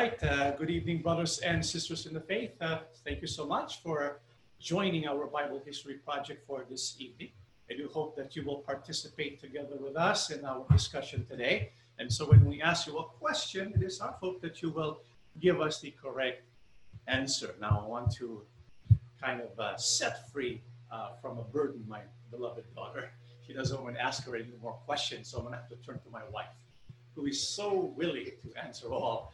right. Uh, good evening, brothers and sisters in the faith. Uh, thank you so much for joining our Bible History Project for this evening. I do hope that you will participate together with us in our discussion today. And so when we ask you a question, it is our hope that you will give us the correct answer. Now, I want to kind of uh, set free uh, from a burden my beloved daughter. She doesn't want to ask her any more questions, so I'm going to have to turn to my wife, who is so willing to answer all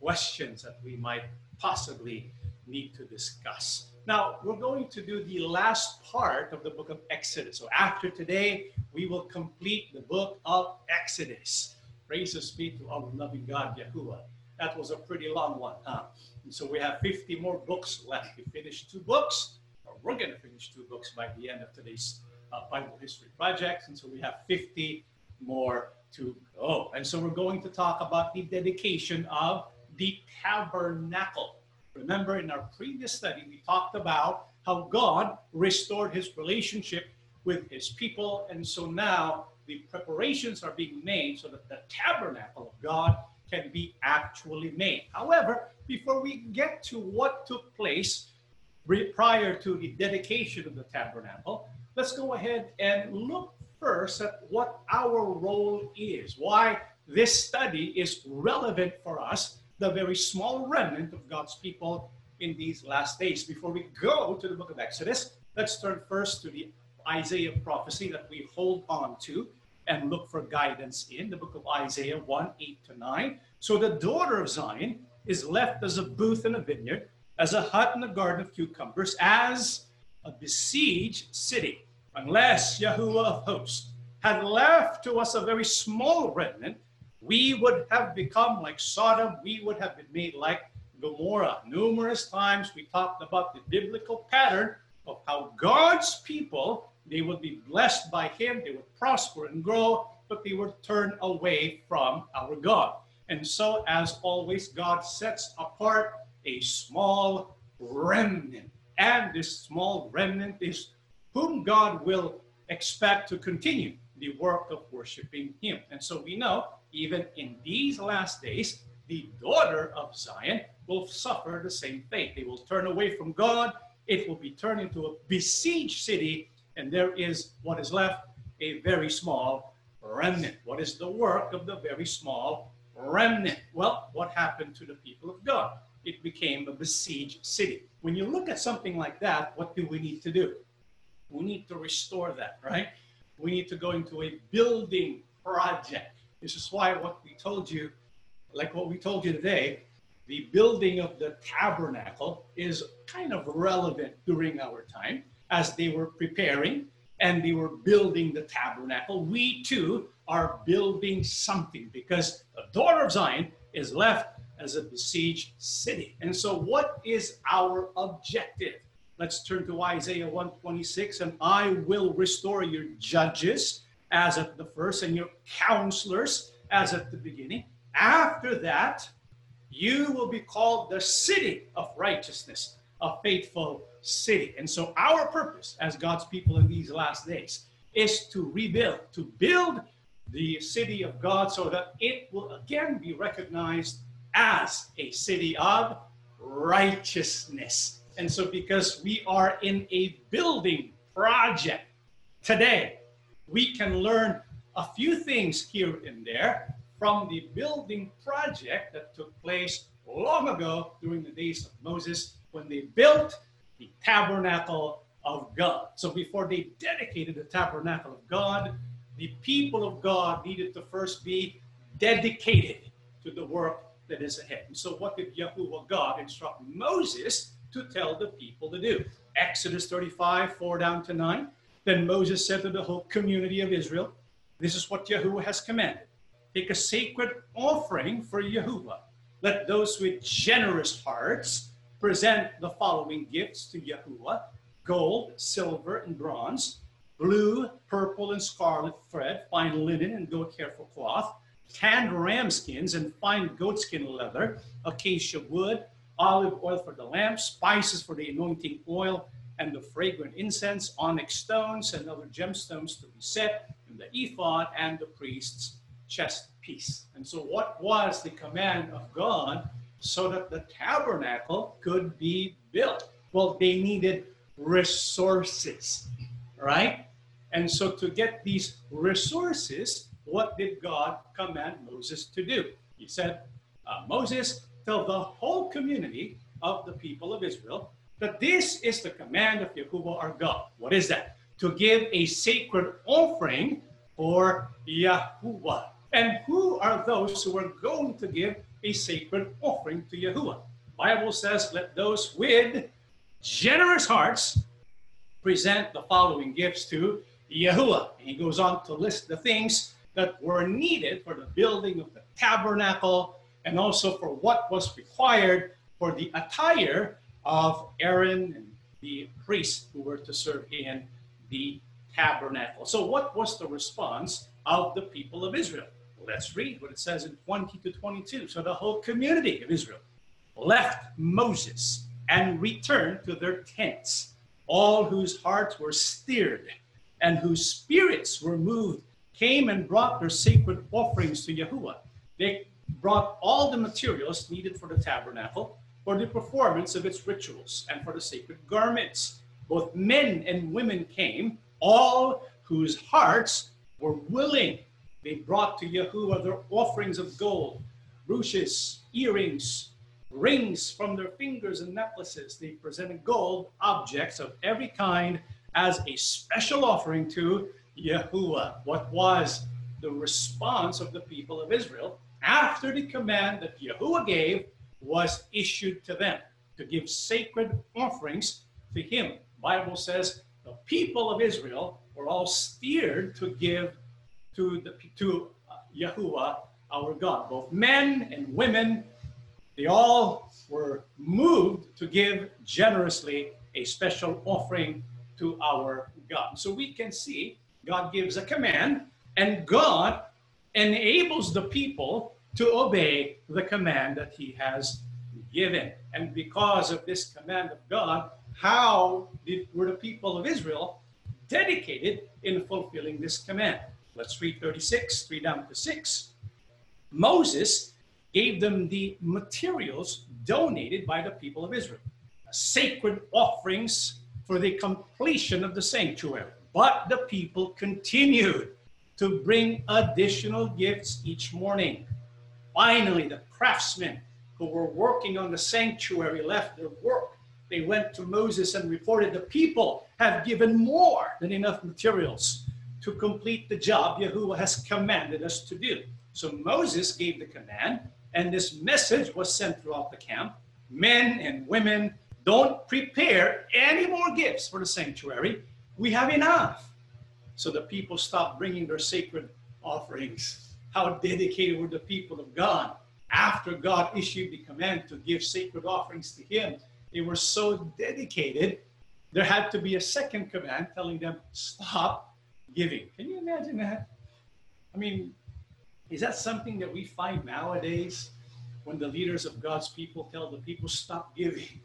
questions that we might possibly need to discuss. Now, we're going to do the last part of the book of Exodus. So after today, we will complete the book of Exodus. Praises be to our loving God, Yahuwah. That was a pretty long one, huh? And so we have 50 more books left. We finished two books, or we're going to finish two books by the end of today's uh, Bible History Project. And so we have 50 more to go. And so we're going to talk about the dedication of the tabernacle. Remember, in our previous study, we talked about how God restored his relationship with his people. And so now the preparations are being made so that the tabernacle of God can be actually made. However, before we get to what took place prior to the dedication of the tabernacle, let's go ahead and look first at what our role is, why this study is relevant for us the very small remnant of God's people in these last days. Before we go to the book of Exodus, let's turn first to the Isaiah prophecy that we hold on to and look for guidance in the book of Isaiah 1 8 to 9. So the daughter of Zion is left as a booth in a vineyard, as a hut in a garden of cucumbers, as a besieged city, unless Yahuwah of hosts had left to us a very small remnant we would have become like Sodom. We would have been made like Gomorrah. Numerous times we talked about the biblical pattern of how God's people, they would be blessed by Him, they would prosper and grow, but they would turn away from our God. And so, as always, God sets apart a small remnant. And this small remnant is whom God will expect to continue the work of worshiping Him. And so we know even in these last days, the daughter of Zion will suffer the same fate. They will turn away from God. It will be turned into a besieged city, and there is what is left a very small remnant. What is the work of the very small remnant? Well, what happened to the people of God? It became a besieged city. When you look at something like that, what do we need to do? We need to restore that, right? We need to go into a building project. This is why what we told you, like what we told you today, the building of the tabernacle is kind of relevant during our time as they were preparing and they were building the tabernacle. We too are building something because the daughter of Zion is left as a besieged city. And so, what is our objective? Let's turn to Isaiah 126 and I will restore your judges as at the first, and your counselors as at the beginning. After that, you will be called the city of righteousness, a faithful city. And so, our purpose as God's people in these last days is to rebuild, to build the city of God so that it will again be recognized as a city of righteousness. And so, because we are in a building project today, we can learn a few things here and there from the building project that took place long ago during the days of Moses when they built the tabernacle of God. So before they dedicated the tabernacle of God, the people of God needed to first be dedicated to the work that is ahead. And so what did Yahuwah God instruct Moses to tell the people to do? Exodus 35, 4 down to 9. Then Moses said to the whole community of Israel, This is what Yahuwah has commanded. Take a sacred offering for Yahuwah. Let those with generous hearts present the following gifts to Yahuwah gold, silver, and bronze, blue, purple, and scarlet thread, fine linen and goat hair for cloth, tanned ram skins and fine goatskin leather, acacia wood, olive oil for the lamp, spices for the anointing oil, and the fragrant incense, onyx stones, and other gemstones to be set in the ephod and the priest's chest piece. And so, what was the command of God so that the tabernacle could be built. Well, they needed resources, right? And so to get these resources, what did God command Moses to do? He said, uh, Moses, tell the whole community of the people of Israel that this is the command of Yahuwah our God. What is that? To give a sacred offering for Yahuwah. And who are those who are going to give a sacred offering to Yahuwah? Bible says, let those with generous hearts present the following gifts to Yahuwah. And he goes on to list the things that were needed for the building of the tabernacle and also for what was required for the attire of Aaron and the priests who were to serve in the tabernacle. So, what was the response of the people of Israel? Let's read what it says in 20 to 22. So, the whole community of Israel left Moses and returned to their tents, all whose hearts were stirred and whose spirits were moved came and brought their sacred offerings to Yahuwah. They brought all the materials needed for the tabernacle for the performance of its rituals and for the sacred garments. Both men and women came, all whose hearts were willing. They brought to Yahuwah their offerings of gold, brooches, earrings, rings from their fingers and necklaces. They presented gold objects of every kind as a special offering to Yahuwah. What was the response of the people of Israel after the command that Yahuwah gave was issued to them to give sacred offerings to him. Bible says the people of Israel were all steered to give to the to uh, Yahuwah our God. Both men and women, they all were moved to give generously a special offering to our God. So we can see God gives a command and God enables the people to obey the command that he has given. And because of this command of God, how did, were the people of Israel dedicated in fulfilling this command? Let's read 36, 3 down to 6. Moses gave them the materials donated by the people of Israel, sacred offerings for the completion of the sanctuary. But the people continued to bring additional gifts each morning Finally, the craftsmen who were working on the sanctuary left their work. They went to Moses and reported the people have given more than enough materials to complete the job Yahuwah has commanded us to do. So Moses gave the command, and this message was sent throughout the camp. Men and women, don't prepare any more gifts for the sanctuary. We have enough. So the people stopped bringing their sacred offerings how dedicated were the people of God after God issued the command to give sacred offerings to Him. They were so dedicated, there had to be a second command telling them, stop giving. Can you imagine that? I mean, is that something that we find nowadays when the leaders of God's people tell the people, stop giving?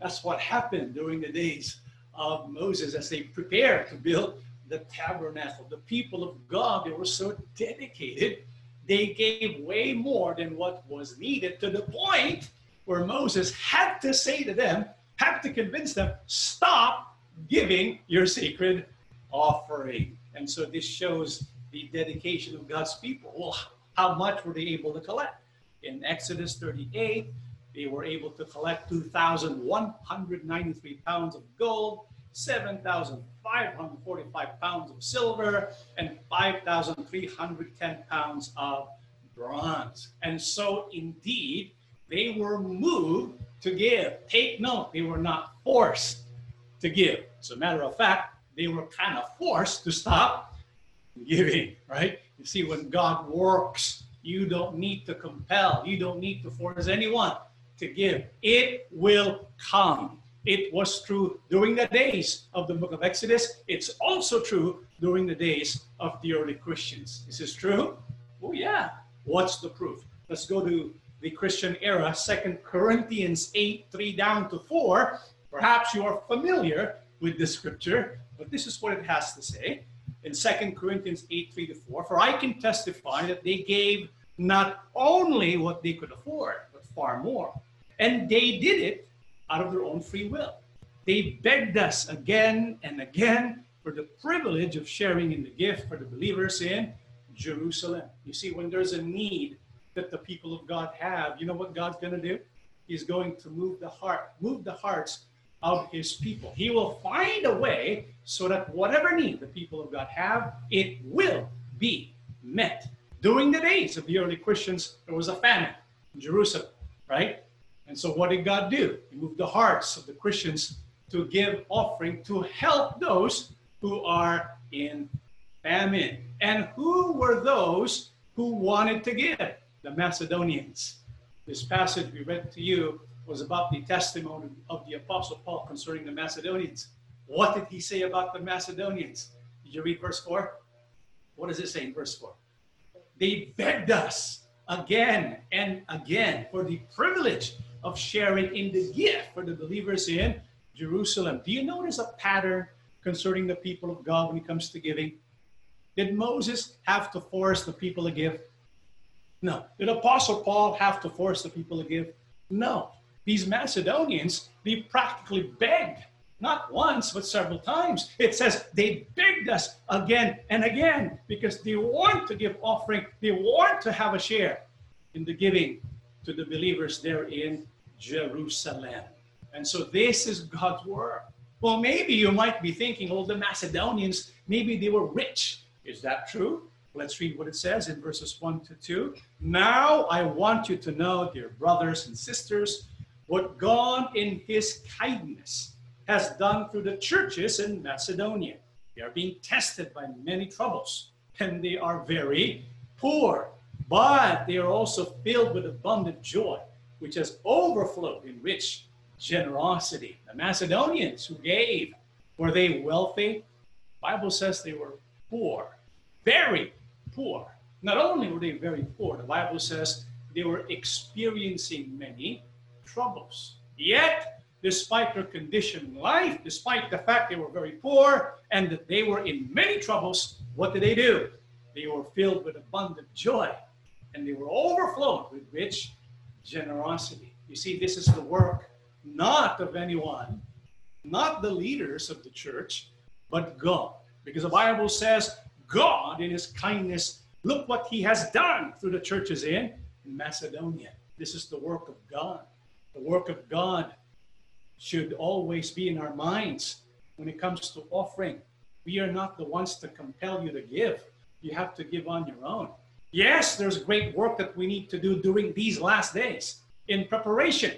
That's what happened during the days of Moses as they prepared to build the tabernacle. The people of God, they were so dedicated, they gave way more than what was needed to the point where Moses had to say to them, had to convince them, stop giving your sacred offering. And so this shows the dedication of God's people. Well, how much were they able to collect? In Exodus 38, they were able to collect 2,193 pounds of gold, 7,545 pounds of silver and 5,310 pounds of bronze. And so, indeed, they were moved to give. Take note, they were not forced to give. As a matter of fact, they were kind of forced to stop giving, right? You see, when God works, you don't need to compel, you don't need to force anyone to give. It will come. It was true during the days of the book of Exodus. It's also true during the days of the early Christians. Is this true? Oh, yeah. What's the proof? Let's go to the Christian era, Second Corinthians 8 3 down to 4. Perhaps you are familiar with this scripture, but this is what it has to say in Second Corinthians 8 3 to 4. For I can testify that they gave not only what they could afford, but far more. And they did it out of their own free will. They begged us again and again for the privilege of sharing in the gift for the believers in Jerusalem. You see, when there's a need that the people of God have, you know what God's going to do? He's going to move the heart, move the hearts of his people. He will find a way so that whatever need the people of God have, it will be met. During the days of the early Christians, there was a famine in Jerusalem, right? And so what did God do? He moved the hearts of the Christians to give offering to help those who are in famine. And who were those who wanted to give? The Macedonians. This passage we read to you was about the testimony of the Apostle Paul concerning the Macedonians. What did he say about the Macedonians? Did you read verse 4? What does it say in verse 4? They begged us again and again for the privilege of sharing in the gift for the believers in Jerusalem. Do you notice a pattern concerning the people of God when it comes to giving? Did Moses have to force the people to give? No. Did Apostle Paul have to force the people to give? No. These Macedonians, they practically begged, not once, but several times. It says they begged us again and again because they want to give offering, they want to have a share in the giving to the believers there in Jerusalem. And so this is God's word. Well, maybe you might be thinking, oh, the Macedonians, maybe they were rich. Is that true? Let's read what it says in verses 1 to 2. Now I want you to know, dear brothers and sisters, what God in his kindness has done through the churches in Macedonia. They are being tested by many troubles, and they are very poor, but they are also filled with abundant joy which has overflowed in rich generosity. The Macedonians who gave, were they wealthy? Bible says they were poor, very poor. Not only were they very poor, the Bible says they were experiencing many troubles. Yet, despite their condition in life, despite the fact they were very poor and that they were in many troubles, what did they do? They were filled with abundant joy and they were overflowed with rich generosity. You see, this is the work not of anyone, not the leaders of the church, but God. Because the Bible says, God, in his kindness, look what he has done through the churches in Macedonia. This is the work of God. The work of God should always be in our minds when it comes to offering. We are not the ones to compel you to give. You have to give on your own. Yes, there's great work that we need to do during these last days in preparation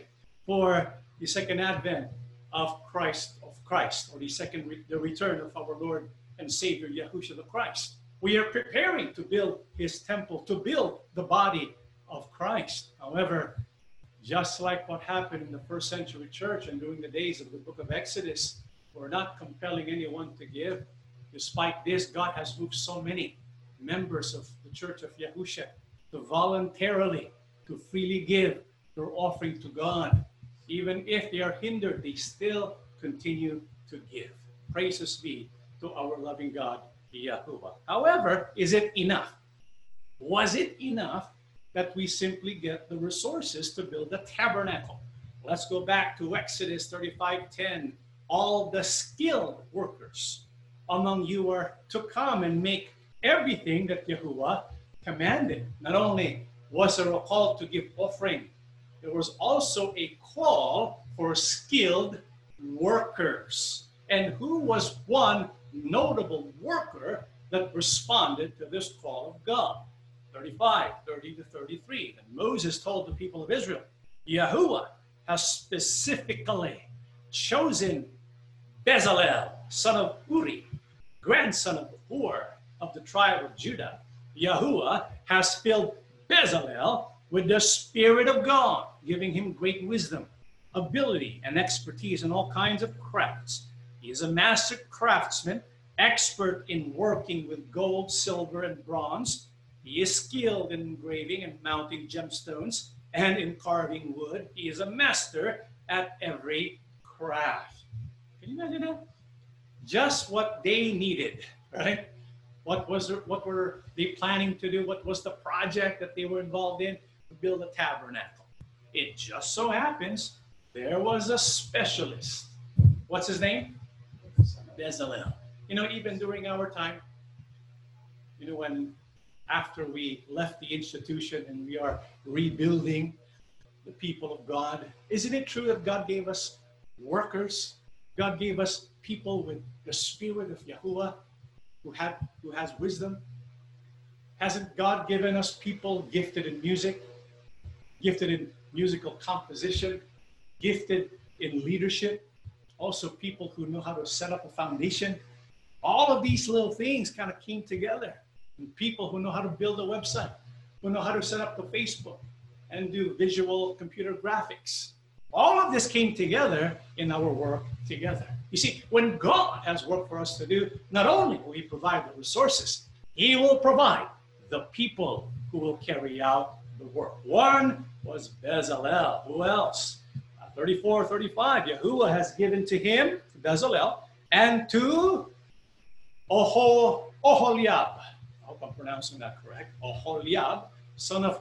for the second advent of Christ of Christ or the second re- the return of our Lord and Savior Yahushua the Christ. We are preparing to build his temple, to build the body of Christ. However, just like what happened in the first century church and during the days of the book of Exodus, we're not compelling anyone to give. Despite this, God has moved so many members of the Church of Yahusha to voluntarily, to freely give their offering to God. Even if they are hindered, they still continue to give. Praises be to our loving God, Yahuwah. However, is it enough? Was it enough that we simply get the resources to build the tabernacle? Let's go back to Exodus 35:10. All the skilled workers among you are to come and make everything that Yahuwah commanded. Not only was there a call to give offering, there was also a call for skilled workers. And who was one notable worker that responded to this call of God? 35, 30 to 33. And Moses told the people of Israel, Yahuwah has specifically chosen Bezalel, son of Uri, grandson of Hur, of the tribe of Judah, Yahuwah has filled Bezalel with the Spirit of God, giving him great wisdom, ability, and expertise in all kinds of crafts. He is a master craftsman, expert in working with gold, silver, and bronze. He is skilled in engraving and mounting gemstones and in carving wood. He is a master at every craft. Can you imagine that? Just what they needed, right? What was there, what were they planning to do? What was the project that they were involved in? To build a tabernacle. It just so happens there was a specialist. What's his name? Bezalel. You know, even during our time, you know, when after we left the institution and we are rebuilding the people of God, isn't it true that God gave us workers? God gave us people with the spirit of Yahuwah who have who has wisdom? Hasn't God given us people gifted in music, gifted in musical composition, gifted in leadership, also people who know how to set up a foundation? All of these little things kind of came together. And people who know how to build a website, who know how to set up the Facebook and do visual computer graphics. All of this came together in our work together. You see, when God has work for us to do, not only will He provide the resources, He will provide the people who will carry out the work. One was Bezalel. Who else? Uh, 34, 35. Yahuwah has given to him, Bezalel, and to Oho, Oholiab. I hope I'm pronouncing that correct. Oholiab, son of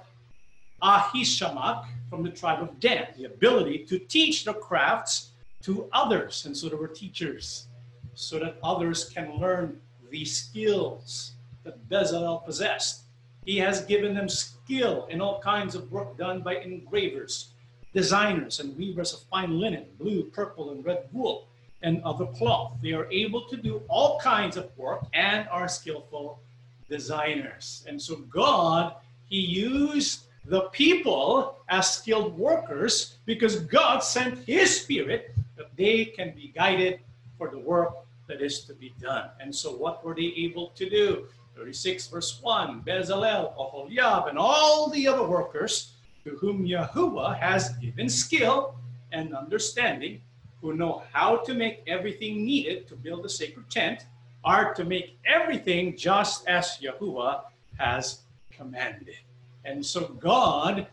Ahishamach from the tribe of Dan, the ability to teach the crafts to others. And so there were teachers so that others can learn the skills that Bezalel possessed. He has given them skill in all kinds of work done by engravers, designers, and weavers of fine linen, blue, purple, and red wool, and other cloth. They are able to do all kinds of work and are skillful designers. And so God, He used the people as skilled workers because God sent His Spirit that they can be guided for the work that is to be done. And so, what were they able to do? 36 verse 1 Bezalel, Oholiab, and all the other workers to whom Yahuwah has given skill and understanding, who know how to make everything needed to build the sacred tent, are to make everything just as Yahuwah has commanded. And so God,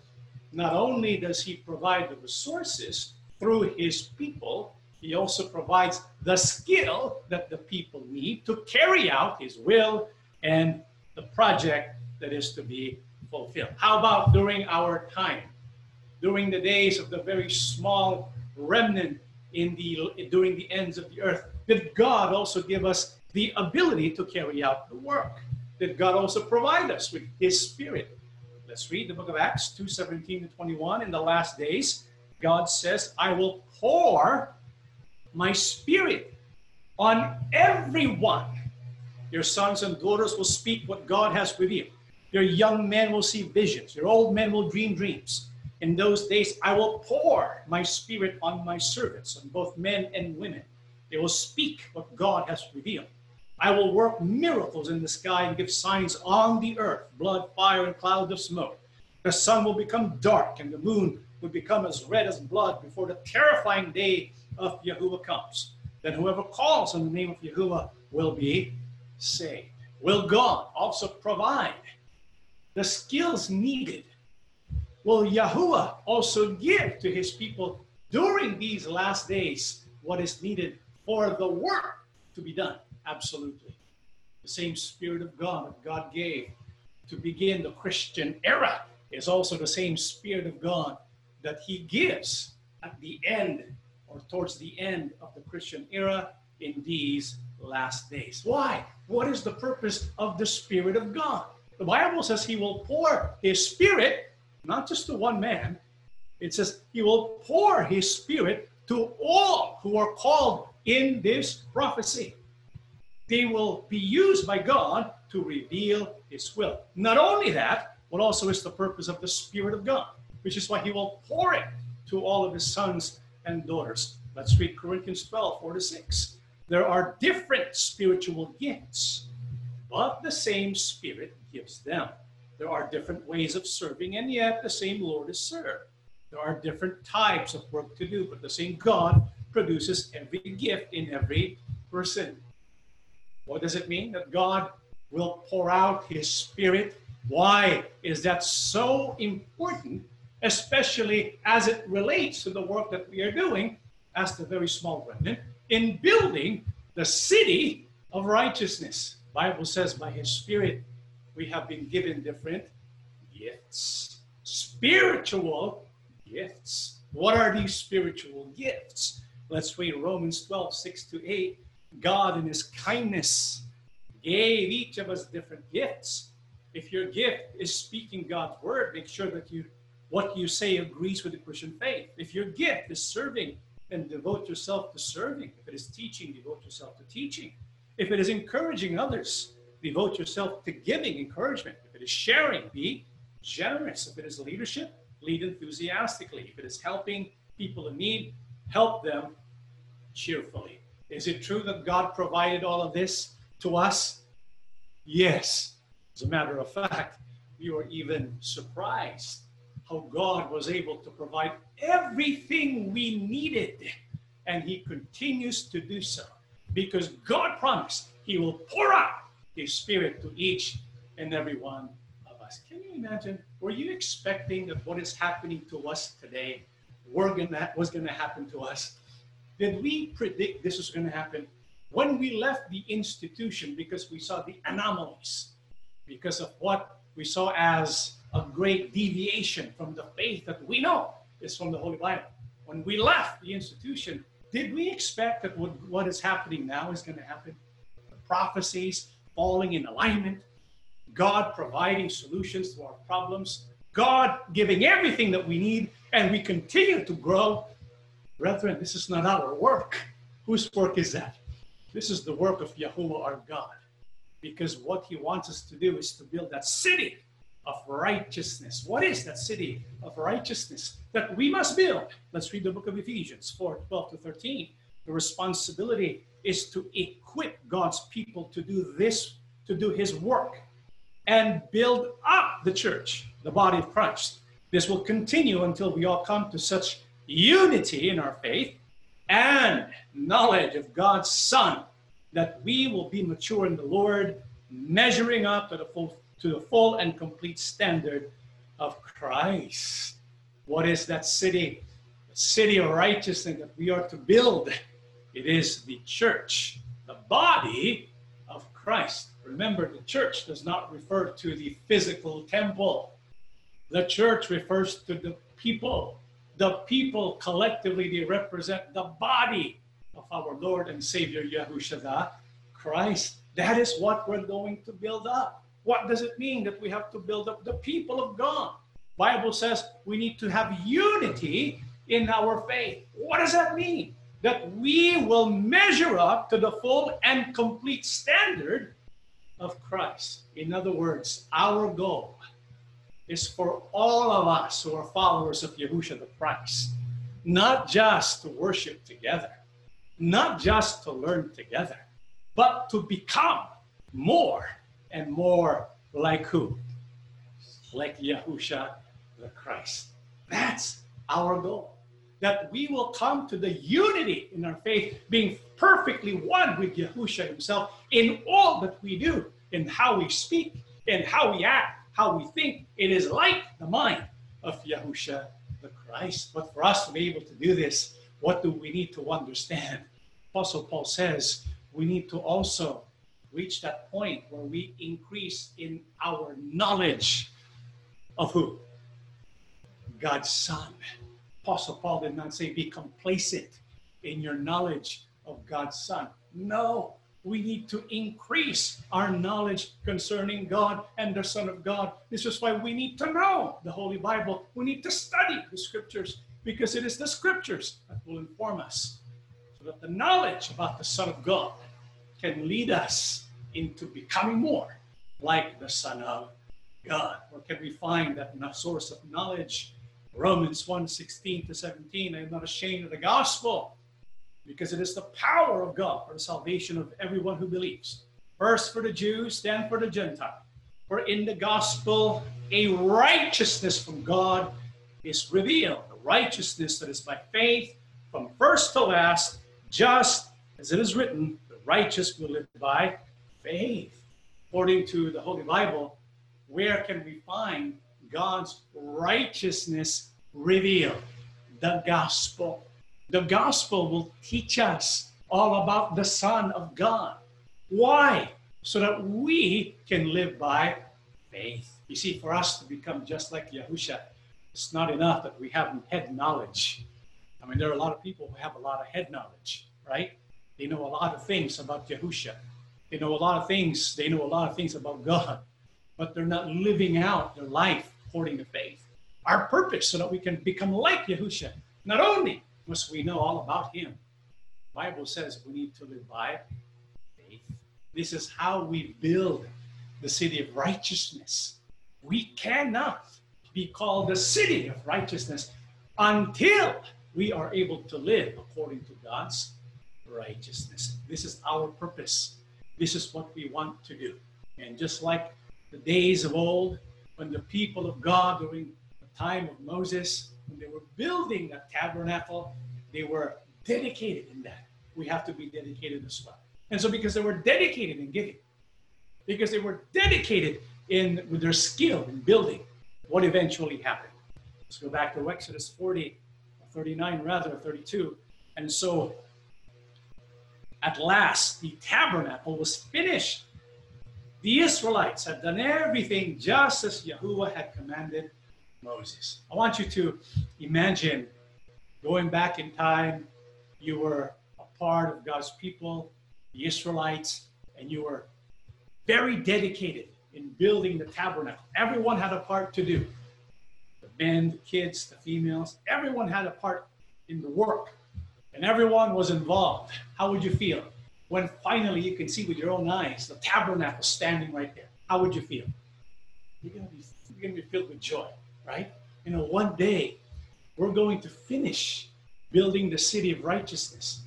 not only does he provide the resources through his people, he also provides the skill that the people need to carry out his will and the project that is to be fulfilled. How about during our time? During the days of the very small remnant in the during the ends of the earth, did God also give us the ability to carry out the work? Did God also provide us with his spirit Let's read the book of Acts 2 17 to 21. In the last days, God says, I will pour my spirit on everyone. Your sons and daughters will speak what God has revealed. Your young men will see visions. Your old men will dream dreams. In those days, I will pour my spirit on my servants, on both men and women. They will speak what God has revealed. I will work miracles in the sky and give signs on the earth blood, fire, and clouds of smoke. The sun will become dark and the moon will become as red as blood before the terrifying day of Yahuwah comes. Then whoever calls on the name of Yahuwah will be saved. Will God also provide the skills needed? Will Yahuwah also give to his people during these last days what is needed for the work to be done? Absolutely. The same Spirit of God that God gave to begin the Christian era is also the same Spirit of God that He gives at the end or towards the end of the Christian era in these last days. Why? What is the purpose of the Spirit of God? The Bible says He will pour His Spirit not just to one man, it says He will pour His Spirit to all who are called in this prophecy they will be used by God to reveal His will. Not only that, but also is the purpose of the Spirit of God, which is why He will pour it to all of His sons and daughters. Let's read Corinthians 12, 4 to 6. There are different spiritual gifts, but the same Spirit gives them. There are different ways of serving, and yet the same Lord is served. There are different types of work to do, but the same God produces every gift in every person. What does it mean? That God will pour out his spirit. Why is that so important, especially as it relates to the work that we are doing as the very small remnant in building the city of righteousness? Bible says by his spirit we have been given different gifts. Spiritual gifts. What are these spiritual gifts? Let's read Romans 12, 6 to 8. God in his kindness gave each of us different gifts. If your gift is speaking God's word, make sure that you what you say agrees with the Christian faith. If your gift is serving, then devote yourself to serving. If it is teaching, devote yourself to teaching. If it is encouraging others, devote yourself to giving encouragement. If it is sharing, be generous. If it is leadership, lead enthusiastically. If it is helping people in need, help them cheerfully. Is it true that God provided all of this to us? Yes. As a matter of fact, we were even surprised how God was able to provide everything we needed. And He continues to do so because God promised He will pour out His Spirit to each and every one of us. Can you imagine? Were you expecting that what is happening to us today gonna, was going to happen to us? Did we predict this was going to happen? When we left the institution because we saw the anomalies, because of what we saw as a great deviation from the faith that we know is from the Holy Bible. When we left the institution, did we expect that what, what is happening now is going to happen? The prophecies falling in alignment, God providing solutions to our problems, God giving everything that we need, and we continue to grow. Brethren, this is not our work. Whose work is that? This is the work of Yahuwah our God. Because what he wants us to do is to build that city of righteousness. What is that city of righteousness that we must build? Let's read the book of Ephesians 4 12 to 13. The responsibility is to equip God's people to do this, to do his work, and build up the church, the body of Christ. This will continue until we all come to such unity in our faith and knowledge of God's Son that we will be mature in the Lord, measuring up to the full to the full and complete standard of Christ. What is that city? The city of righteousness that we are to build. It is the church, the body of Christ. Remember, the church does not refer to the physical temple. The church refers to the people. The people collectively, they represent the body of our Lord and Savior Yahushua, Christ. That is what we're going to build up. What does it mean that we have to build up the people of God? Bible says we need to have unity in our faith. What does that mean? That we will measure up to the full and complete standard of Christ. In other words, our goal is for all of us who are followers of Yahushua the Christ, not just to worship together, not just to learn together, but to become more and more like who? Like Yahusha the Christ. That's our goal. That we will come to the unity in our faith, being perfectly one with Yahusha himself in all that we do, in how we speak, in how we act, how we think. It is like the mind of Yahusha the Christ. But for us to be able to do this, what do we need to understand? Apostle Paul says we need to also reach that point where we increase in our knowledge of who? God's Son. Apostle Paul did not say be complacent in your knowledge of God's Son. No, we need to increase our knowledge concerning God and the Son of God. This is why we need to know the Holy Bible. We need to study the scriptures because it is the scriptures that will inform us so that the knowledge about the Son of God can lead us into becoming more like the Son of God. Where can we find that source of knowledge? Romans 1 16 to 17. I am not ashamed of the gospel because it is the power of God for the salvation of everyone who believes. First for the Jews, then for the Gentile. For in the gospel, a righteousness from God is revealed, a righteousness that is by faith from first to last, just as it is written, the righteous will live by faith. According to the Holy Bible, where can we find God's righteousness revealed? The gospel. The gospel will teach us all about the Son of God. Why? so that we can live by faith. You see, for us to become just like Yahusha, it's not enough that we have head knowledge. I mean, there are a lot of people who have a lot of head knowledge, right? They know a lot of things about Yahusha. They know a lot of things. They know a lot of things about God, but they're not living out their life according to faith. Our purpose, so that we can become like Yahusha. Not only must we know all about Him, Bible says we need to live by faith. This is how we build the city of righteousness. We cannot be called the city of righteousness until we are able to live according to God's righteousness. This is our purpose. This is what we want to do. And just like the days of old, when the people of God during the time of Moses, when they were building the tabernacle, they were dedicated in that. We have to be dedicated as well. And so, because they were dedicated in giving, because they were dedicated in with their skill in building, what eventually happened? Let's go back to Exodus 40, 39 rather, 32. And so at last, the tabernacle was finished. The Israelites had done everything just as Yahuwah had commanded Moses. I want you to imagine going back in time, you were a part of God's people, the Israelites, and you were very dedicated in building the tabernacle. Everyone had a part to do. The men, the kids, the females, everyone had a part in the work and everyone was involved, how would you feel when finally you can see with your own eyes the tabernacle standing right there? How would you feel? You're you're gonna be filled with joy, right? You know, one day we're going to finish building the city of righteousness.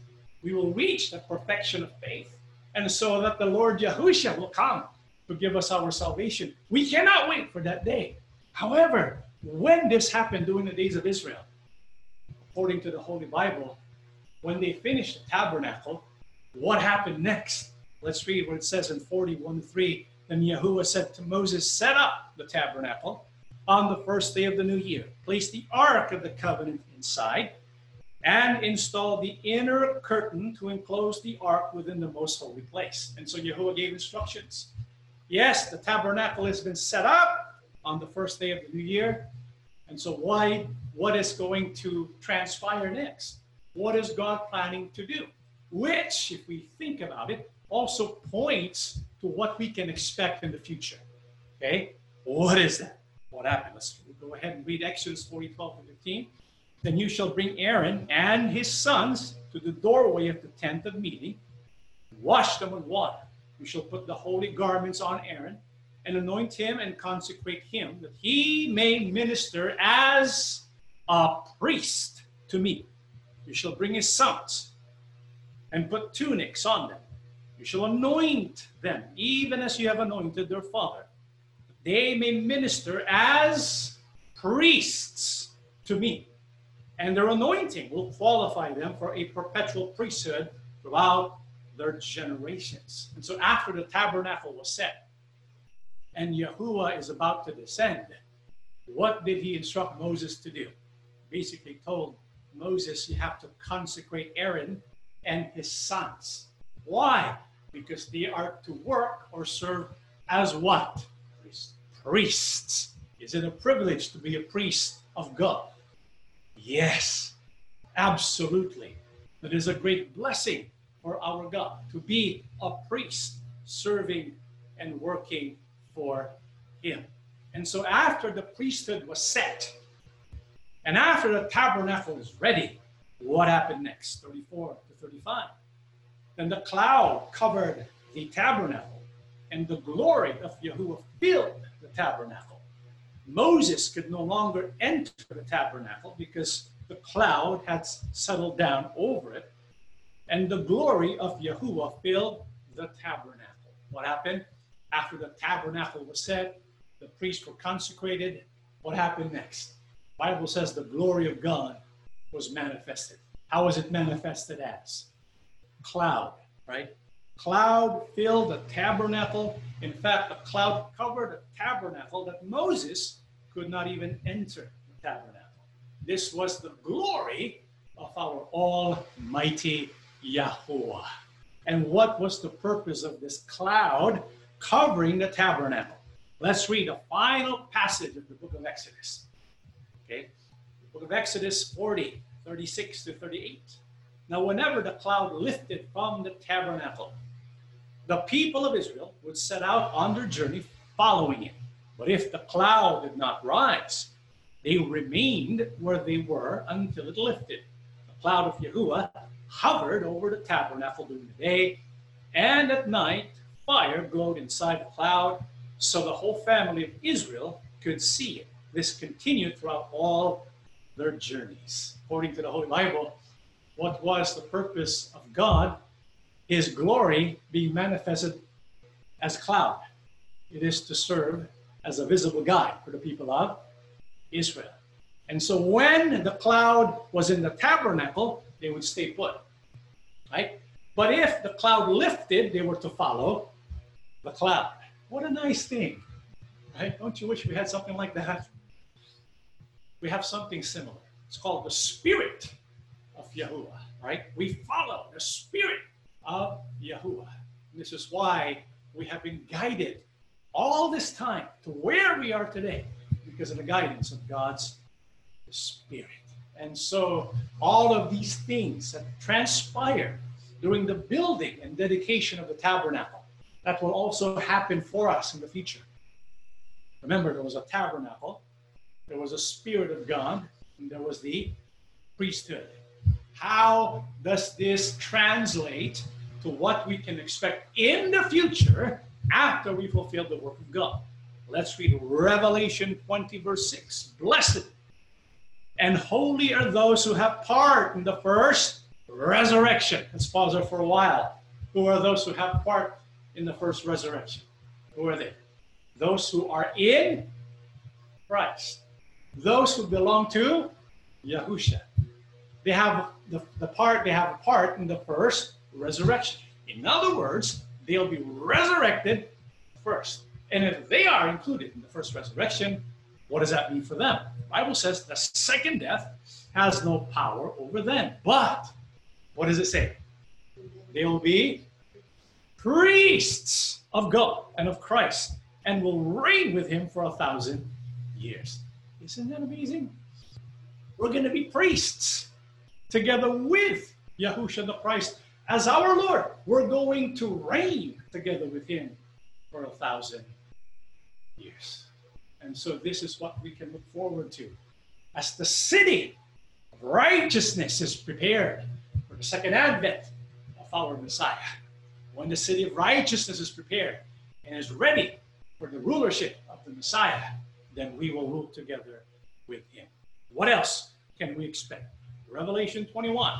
We will reach the perfection of faith, and so that the Lord Yahushua will come to give us our salvation. We cannot wait for that day. However, when this happened during the days of Israel, according to the Holy Bible, when they finished the tabernacle, what happened next? Let's read what it says in 41 3. Then Yahuwah said to Moses, Set up the tabernacle on the first day of the new year. Place the ark of the covenant inside and install the inner curtain to enclose the ark within the most holy place. And so Yahuwah gave instructions. Yes, the tabernacle has been set up on the first day of the new year. And so why what is going to transpire next? what is God planning to do? Which, if we think about it, also points to what we can expect in the future. Okay? What is that? What happened? Let's go ahead and read Exodus 40, 12 and 15. Then you shall bring Aaron and his sons to the doorway of the tent of meeting, wash them with water. You shall put the holy garments on Aaron and anoint him and consecrate him that he may minister as a priest to me. You shall bring his sons and put tunics on them. You shall anoint them, even as you have anointed their father. They may minister as priests to me. And their anointing will qualify them for a perpetual priesthood throughout their generations. And so after the tabernacle was set and Yahuwah is about to descend, what did he instruct Moses to do? Basically told Moses, you have to consecrate Aaron and his sons. Why? Because they are to work or serve as what? Priests. Is it a privilege to be a priest of God? Yes, absolutely. It is a great blessing for our God to be a priest serving and working for Him. And so, after the priesthood was set, and after the tabernacle was ready, what happened next? 34 to 35. Then the cloud covered the tabernacle, and the glory of Yahuwah filled the tabernacle. Moses could no longer enter the tabernacle because the cloud had settled down over it, and the glory of Yahuwah filled the tabernacle. What happened? After the tabernacle was set, the priests were consecrated. What happened next? Bible says the glory of God was manifested. How was it manifested as? Cloud, right? Cloud filled the tabernacle. In fact, a cloud covered the tabernacle that Moses could not even enter the tabernacle. This was the glory of our Almighty Yahuwah. And what was the purpose of this cloud covering the tabernacle? Let's read the final passage of the book of Exodus. Okay, the book of Exodus 40, 36 to 38. Now, whenever the cloud lifted from the tabernacle, the people of Israel would set out on their journey following it. But if the cloud did not rise, they remained where they were until it lifted. The cloud of Yahuwah hovered over the tabernacle during the day, and at night fire glowed inside the cloud, so the whole family of Israel could see it. This continued throughout all their journeys. According to the Holy Bible, what was the purpose of God? His glory being manifested as cloud. It is to serve as a visible guide for the people of Israel. And so when the cloud was in the tabernacle, they would stay put. Right? But if the cloud lifted, they were to follow the cloud. What a nice thing. Right? Don't you wish we had something like that? We have something similar. It's called the spirit of Yahuwah, right? We follow the spirit of Yahuwah. This is why we have been guided all this time to where we are today because of the guidance of God's Spirit. And so, all of these things that transpire during the building and dedication of the tabernacle, that will also happen for us in the future. Remember, there was a tabernacle, there was a Spirit of God, and there was the priesthood. How does this translate to what we can expect in the future after we fulfill the work of God? Let's read Revelation 20, verse 6. Blessed and holy are those who have part in the first resurrection. Let's pause there for a while. Who are those who have part in the first resurrection? Who are they? Those who are in Christ. Those who belong to Yahusha. They have the, the part, they have a part in the first resurrection. In other words, they'll be resurrected first. And if they are included in the first resurrection, what does that mean for them? The Bible says the second death has no power over them. But what does it say? They will be priests of God and of Christ and will reign with him for a thousand years. Isn't that amazing? We're going to be priests together with Yahushua the Christ as our Lord. We're going to reign together with him for a thousand years. And so this is what we can look forward to as the city of righteousness is prepared for the second advent of our Messiah. When the city of righteousness is prepared and is ready for the rulership of the Messiah, then we will rule together with him. What else can we expect? Revelation 21.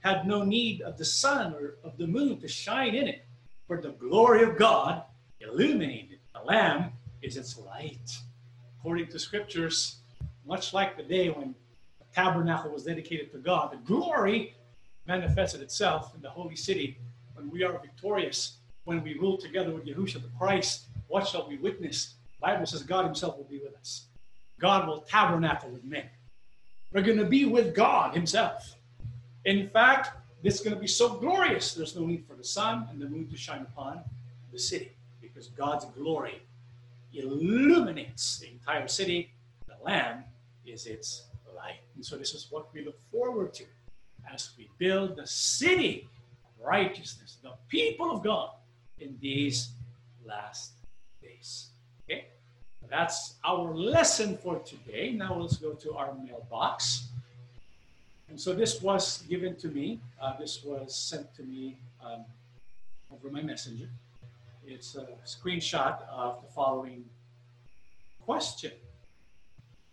had no need of the sun or of the moon to shine in it, for the glory of God illuminated. The Lamb is its light. According to scriptures, much like the day when the tabernacle was dedicated to God, the glory manifested itself in the holy city when we are victorious, when we rule together with Yahushua the Christ. What shall we witness? The Bible says God Himself will be with us. God will tabernacle with men. We're going to be with God Himself. In fact, this is going to be so glorious, there's no need for the sun and the moon to shine upon the city because God's glory illuminates the entire city. The Lamb is its light. And so this is what we look forward to as we build the city of righteousness, the people of God in these last days. Okay? That's our lesson for today. Now let's go to our mailbox. And so this was given to me. Uh, this was sent to me um, over my messenger. It's a screenshot of the following question.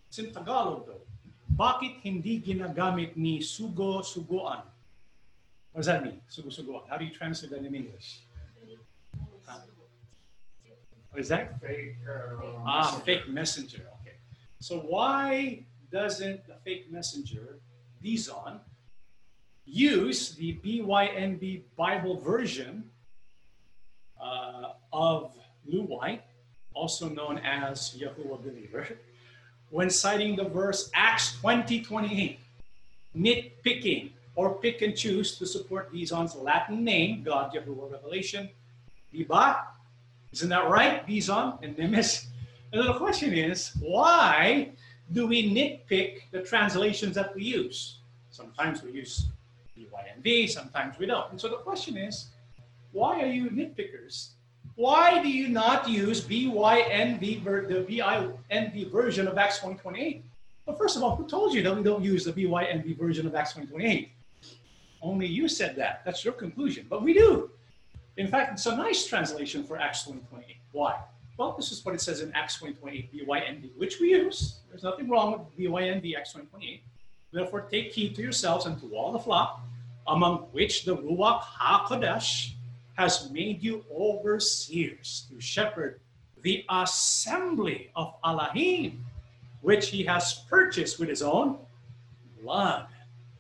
It's in Tagalog though. Bakit hindi ginagamit ni sugo-sugoan? What does that mean? Sugo-sugoan. How do you translate that in English? What is that? Fake. Uh, Ah, messenger. fake messenger. Okay. So why doesn't the fake messenger, Dizon, use the BYNV Bible version uh, of Lew White, also known as Yahuwah Believer, when citing the verse Acts 20 28, nitpicking or pick and choose to support Dizon's Latin name, God Yahuwah Revelation. Diba? Isn't that right, Dizon and Nimis? And the question is, why do we nitpick the translations that we use? Sometimes we use BYNV, sometimes we don't. And so the question is, why are you nitpickers? Why do you not use BYNV, the BYNV version of Acts 2028? Well, first of all, who told you that we don't use the BYNV version of Acts 2028? Only you said that. That's your conclusion. But we do. In fact, it's a nice translation for Acts 2028. Why? Well, this is what it says in Acts 2028, BYNV, which we use. There's nothing wrong with BYNV, Acts 2028. Therefore, take heed to yourselves and to all the flock, among which the Ruach HaKodesh has made you overseers to shepherd the assembly of Allahim, which he has purchased with his own blood.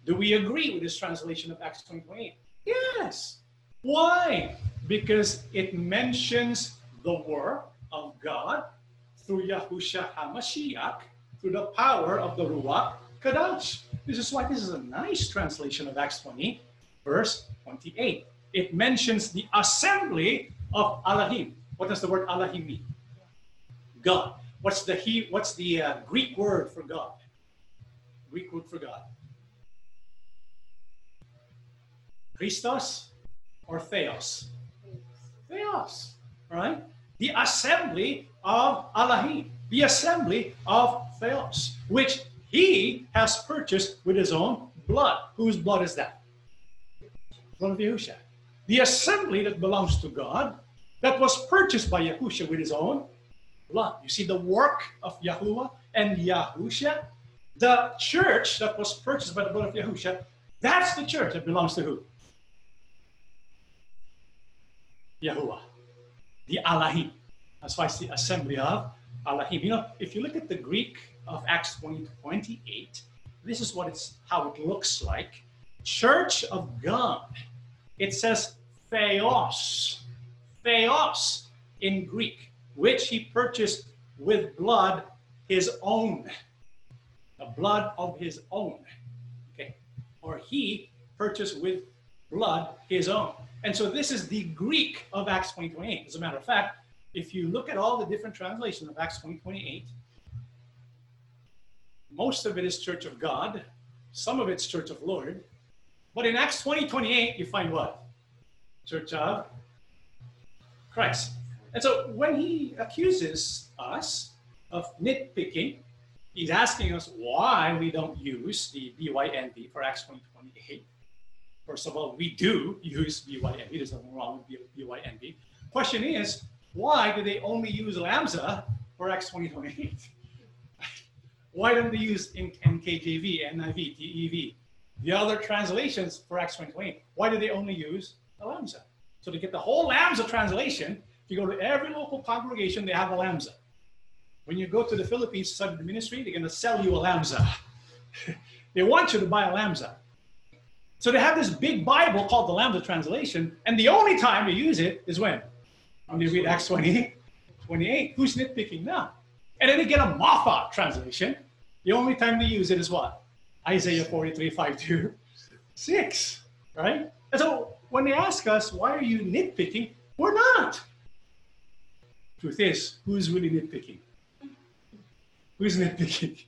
Do we agree with this translation of Acts 20:28? Yes. Why? Because it mentions the work of God through Yahusha HaMashiach, through the power of the Ruach Kadosh. This is why this is a nice translation of Acts 20, verse 28. It mentions the assembly of Allahim. What does the word Allahim mean? God. What's the he? What's the uh, Greek word for God? Greek word for God. Christos or Theos? Theos, right? The assembly of Allahim, the assembly of Theos, which he has purchased with his own blood. Whose blood is that? Blood of Yahusha. The assembly that belongs to God, that was purchased by Yahusha with his own blood. You see the work of Yahuwah and Yahusha, the church that was purchased by the blood of Yahusha, that's the church that belongs to who? Yahuwah, the Allahim. That's why it's the assembly of Allahim. You know, if you look at the Greek of Acts 20 28, this is what it's how it looks like. Church of God. It says theos, theos in Greek, which he purchased with blood his own, the blood of his own. Okay, or he purchased with blood his own. And so this is the Greek of Acts 2028. As a matter of fact, if you look at all the different translations of Acts 2028, most of it is Church of God, some of it's Church of Lord. But in Acts 2028, you find what? Church of Christ. And so when he accuses us of nitpicking, he's asking us why we don't use the BYNV for Acts 2028. First of all, we do use BYNV. There's nothing wrong with BYNV. Question is, why do they only use Lamsa for Acts 2028? why don't they use NKJV, NIV, TEV, the other translations for Acts 2028? Why do they only use a Lamsa? So to get the whole Lamsa translation, if you go to every local congregation, they have a Lamsa. When you go to the Philippines to study the ministry, they're going to sell you a Lamsa. they want you to buy a Lamsa. So they have this big Bible called the Lamsa translation, and the only time they use it is when? When they read Acts 20, 28. Who's nitpicking now? And then they get a Moffatt translation. The only time they use it is what? Isaiah 43, 5 to 6, right? And so when they ask us, why are you nitpicking? We're not. Truth is, who's really nitpicking? Who's nitpicking?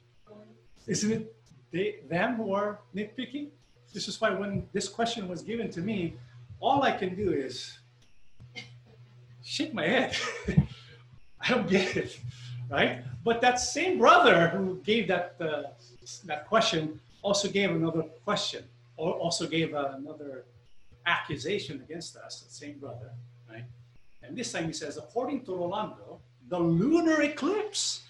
Isn't it they, them who are nitpicking? This is why when this question was given to me, all I can do is shake my head. I don't get it, right? But that same brother who gave that uh, that question also gave another question, or also gave another accusation against us. That same brother, right? And this time he says, according to Rolando, the lunar eclipse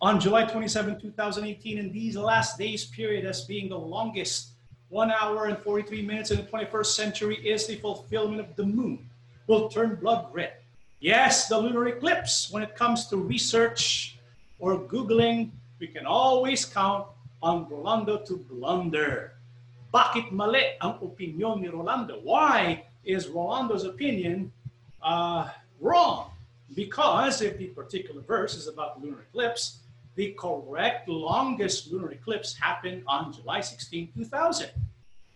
on July 27, 2018, in these last days period as being the longest one hour and 43 minutes in the 21st century is the fulfillment of the moon will turn blood red Yes, the lunar eclipse. When it comes to research or Googling, we can always count on Rolando to blunder. Bakit mali ang opinion ni Rolando? Why is Rolando's opinion uh, wrong? Because if the particular verse is about lunar eclipse, the correct longest lunar eclipse happened on July 16, 2000,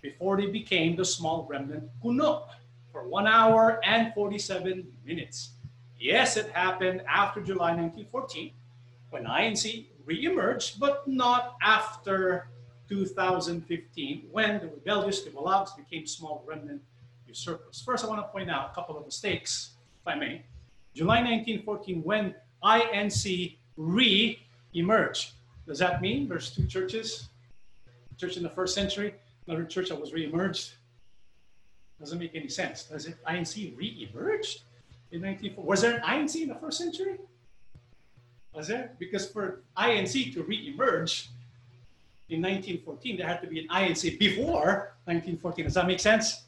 before it became the small remnant Kuno for one hour and 47 minutes. Yes, it happened after July 1914 when INC re-emerged, but not after 2015 when the rebellious Tiwalags became small remnant usurpers. First, I want to point out a couple of mistakes, if I may. July 1914, when INC re-emerged. Does that mean there's two churches? Church in the first century, another church that was re-emerged? Doesn't make any sense, does it? INC re-emerged in 1940. Was there an INC in the first century? Was there? Because for INC to re-emerge in 1914, there had to be an INC before 1914. Does that make sense?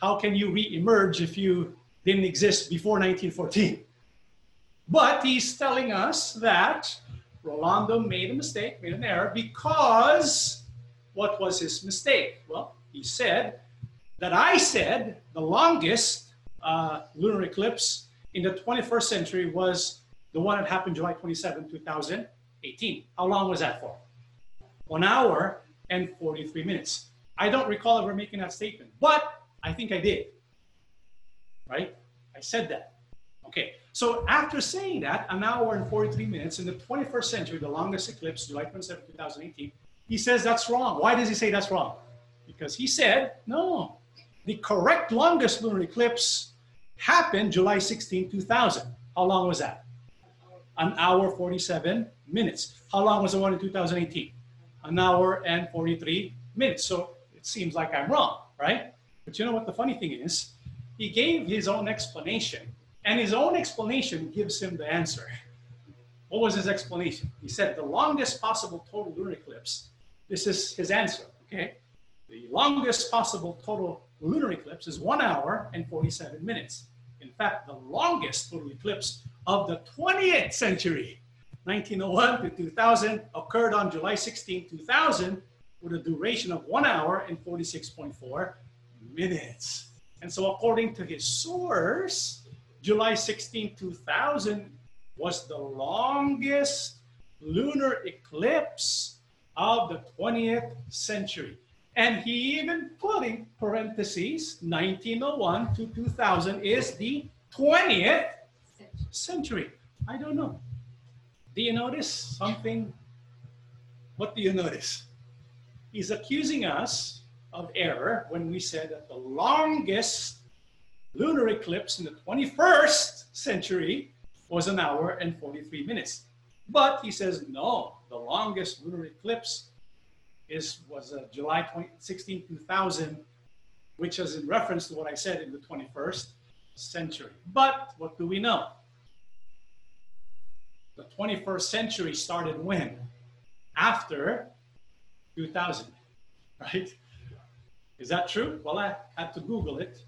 How can you re-emerge if you didn't exist before 1914? But he's telling us that Rolando made a mistake, made an error, because what was his mistake? Well, he said that I said the longest uh, lunar eclipse in the 21st century was the one that happened July 27, 2018. How long was that for? One hour and 43 minutes. I don't recall ever making that statement, but I think I did. Right? I said that. Okay, so after saying that, an hour and 43 minutes in the 21st century, the longest eclipse, July 27, 2018, he says that's wrong. Why does he say that's wrong? Because he said, no, the correct longest lunar eclipse happened July 16, 2000. How long was that? An hour 47 minutes. How long was the one in 2018? An hour and 43 minutes. So it seems like I'm wrong, right? But you know what the funny thing is? He gave his own explanation, and his own explanation gives him the answer. What was his explanation? He said the longest possible total lunar eclipse, this is his answer, okay? The longest possible total lunar eclipse is one hour and 47 minutes. In fact, the longest total eclipse of the 20th century, 1901 to 2000, occurred on July 16, 2000, with a duration of one hour and 46.4 minutes. And so, according to his source, July 16, 2000 was the longest lunar eclipse of the 20th century. And he even put in parentheses 1901 to 2000 is the 20th century. I don't know. Do you notice something? What do you notice? He's accusing us of error when we said that the longest lunar eclipse in the 21st century was an hour and 43 minutes. But he says, no, the longest lunar eclipse is was uh, July 20, 16, 2000, which is in reference to what I said in the 21st century. But what do we know? The 21st century started when? After 2000, right? Is that true? Well, I had to Google it.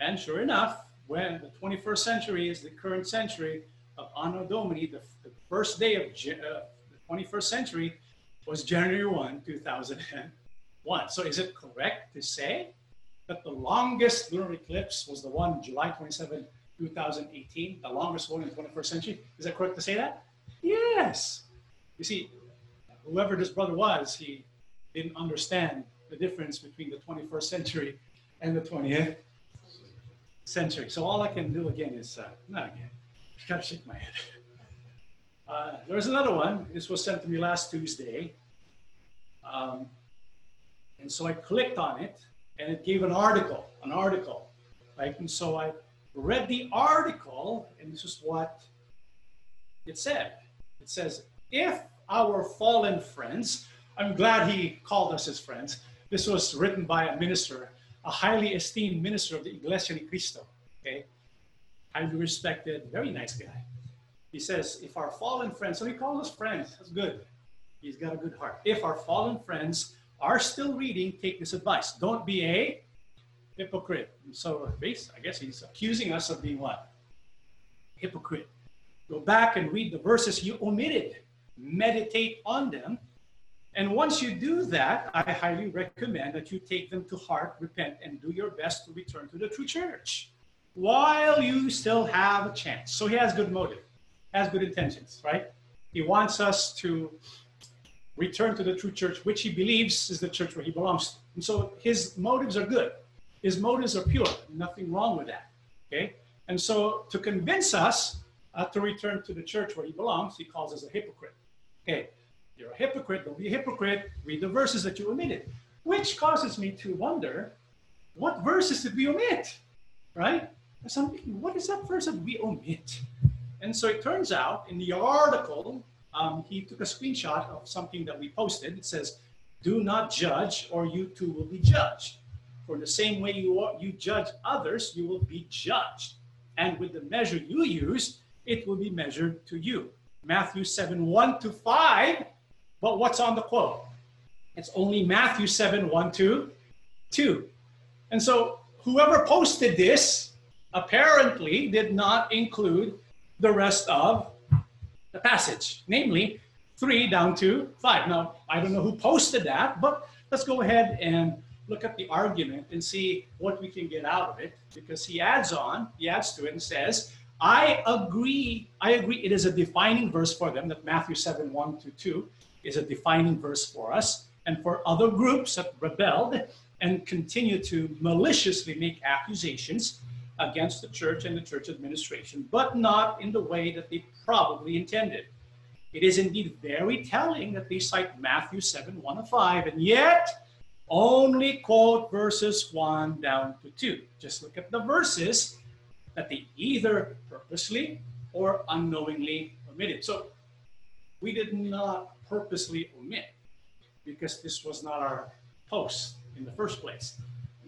And sure enough, when the 21st century is the current century of Anno Domini, the, the first day of uh, the 21st century was January 1, 2001. So is it correct to say that the longest lunar eclipse was the one July 27, 2018, the longest one in the 21st century? Is that correct to say that? Yes. You see, whoever this brother was, he didn't understand the difference between the 21st century and the 20th century. So all I can do again is, uh, not again, I gotta shake my head. Uh, there was another one. This was sent to me last Tuesday. Um, and so I clicked on it and it gave an article, an article. Right? And so I read the article and this is what it said. It says, if our fallen friends, I'm glad he called us his friends. This was written by a minister, a highly esteemed minister of the Iglesia de Cristo. Okay? Highly respected, very nice guy. He says, if our fallen friends, so he calls us friends, that's good. He's got a good heart. If our fallen friends are still reading, take this advice. Don't be a hypocrite. So, I guess he's accusing us of being what? hypocrite. Go back and read the verses you omitted, meditate on them. And once you do that, I highly recommend that you take them to heart, repent, and do your best to return to the true church while you still have a chance. So he has good motive, has good intentions, right? He wants us to return to the true church, which he believes is the church where he belongs to. And so his motives are good. His motives are pure. Nothing wrong with that. Okay? And so to convince us uh, to return to the church where he belongs, he calls us a hypocrite. Okay, you're a hypocrite, don't be a hypocrite, read the verses that you omitted. Which causes me to wonder, what verses did we omit? Right? What is that verse that we omit? And so it turns out in the article, um, he took a screenshot of something that we posted. It says, do not judge or you too will be judged. For the same way you, are, you judge others, you will be judged. And with the measure you use, it will be measured to you. Matthew 7, 1 to 5. But what's on the quote? It's only Matthew 7, 1 to 2. And so whoever posted this apparently did not include the rest of the passage, namely 3 down to 5. Now, I don't know who posted that, but let's go ahead and look at the argument and see what we can get out of it because he adds on, he adds to it and says, I agree, I agree it is a defining verse for them that Matthew 7 1 to 2 is a defining verse for us and for other groups that rebelled and continue to maliciously make accusations against the church and the church administration, but not in the way that they probably intended. It is indeed very telling that they cite Matthew 7 1 to 5, and yet only quote verses 1 down to 2. Just look at the verses that they either purposely or unknowingly omitted. So we did not purposely omit because this was not our post in the first place.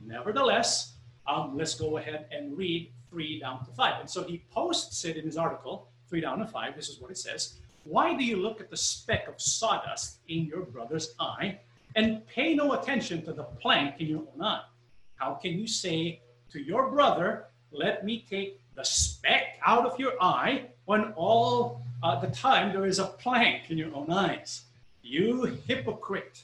Nevertheless, um, let's go ahead and read 3 down to 5. And so he posts it in his article, 3 down to 5. This is what it says. Why do you look at the speck of sawdust in your brother's eye and pay no attention to the plank in your own eye? How can you say to your brother, Let me take the speck out of your eye when all uh, the time there is a plank in your own eyes? You hypocrite.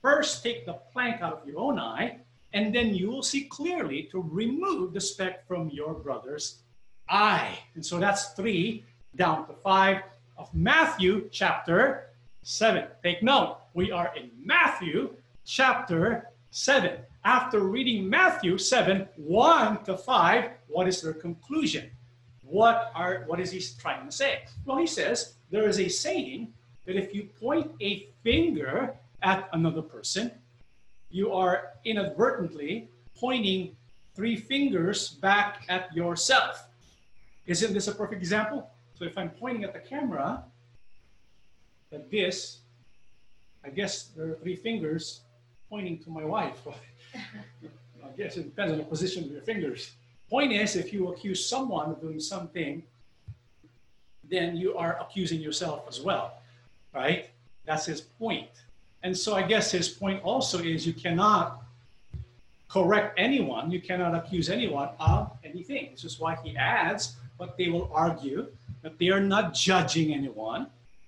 First, take the plank out of your own eye and then you will see clearly to remove the speck from your brother's eye. And so that's three down to five of Matthew chapter 7. Take note, we are in Matthew chapter 7. After reading Matthew 7, 1 to 5, what is their conclusion? What are what is he trying to say? Well, he says there is a saying that if you point a finger at another person, you are inadvertently pointing three fingers back at yourself. Isn't this a perfect example? So if I'm pointing at the camera, like this, I guess there are three fingers pointing to my wife. I guess it depends on the position of your fingers. Point is, if you accuse someone of doing something, then you are accusing yourself as well, right? That's his point. And so I guess his point also is you cannot correct anyone, you cannot accuse anyone of anything. This is why he adds, but they will argue that they are not judging anyone,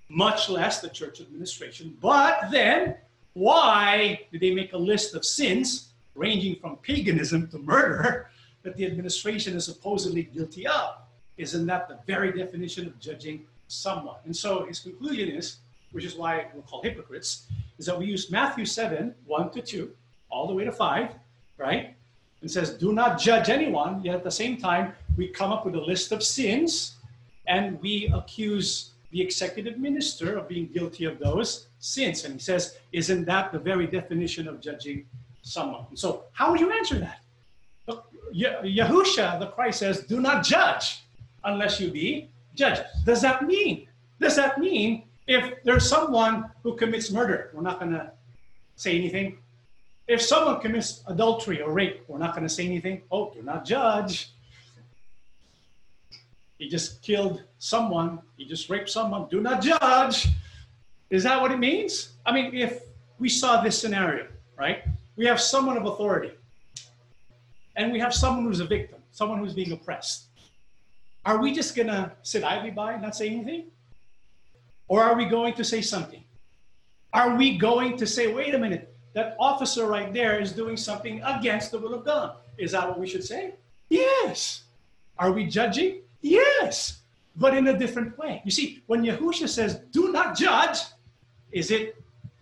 much less the church administration. But then, why did they make a list of sins ranging from paganism to murder that the administration is supposedly guilty of? Isn't that the very definition of judging someone? And so his conclusion is, which is why we'll call hypocrites, is that we use Matthew 7, 1 to 2, all the way to 5, right? And says, do not judge anyone. Yet at the same time, we come up with a list of sins and we accuse the executive minister of being guilty of those sins. And he says, isn't that the very definition of judging someone? So, how would you answer that? Yahusha, the Christ says, do not judge unless you be judged. Does that mean? Does that mean if there's someone who commits murder, we're not going to say anything. If someone commits adultery or rape, we're not going to say anything. Oh, do not judge. He just killed someone. He just raped someone. Do not judge. Is that what it means? I mean, if we saw this scenario, right? We have someone of authority, and we have someone who's a victim, someone who's being oppressed. Are we just to sit idly by, not say anything? Or are we going to say something? Are we going to say, wait a minute, that officer right there is doing something against the will of God? Is that what we should say? Yes. Are we judging? Yes. But in a different way. You see, when Yahusha says, do not judge, is it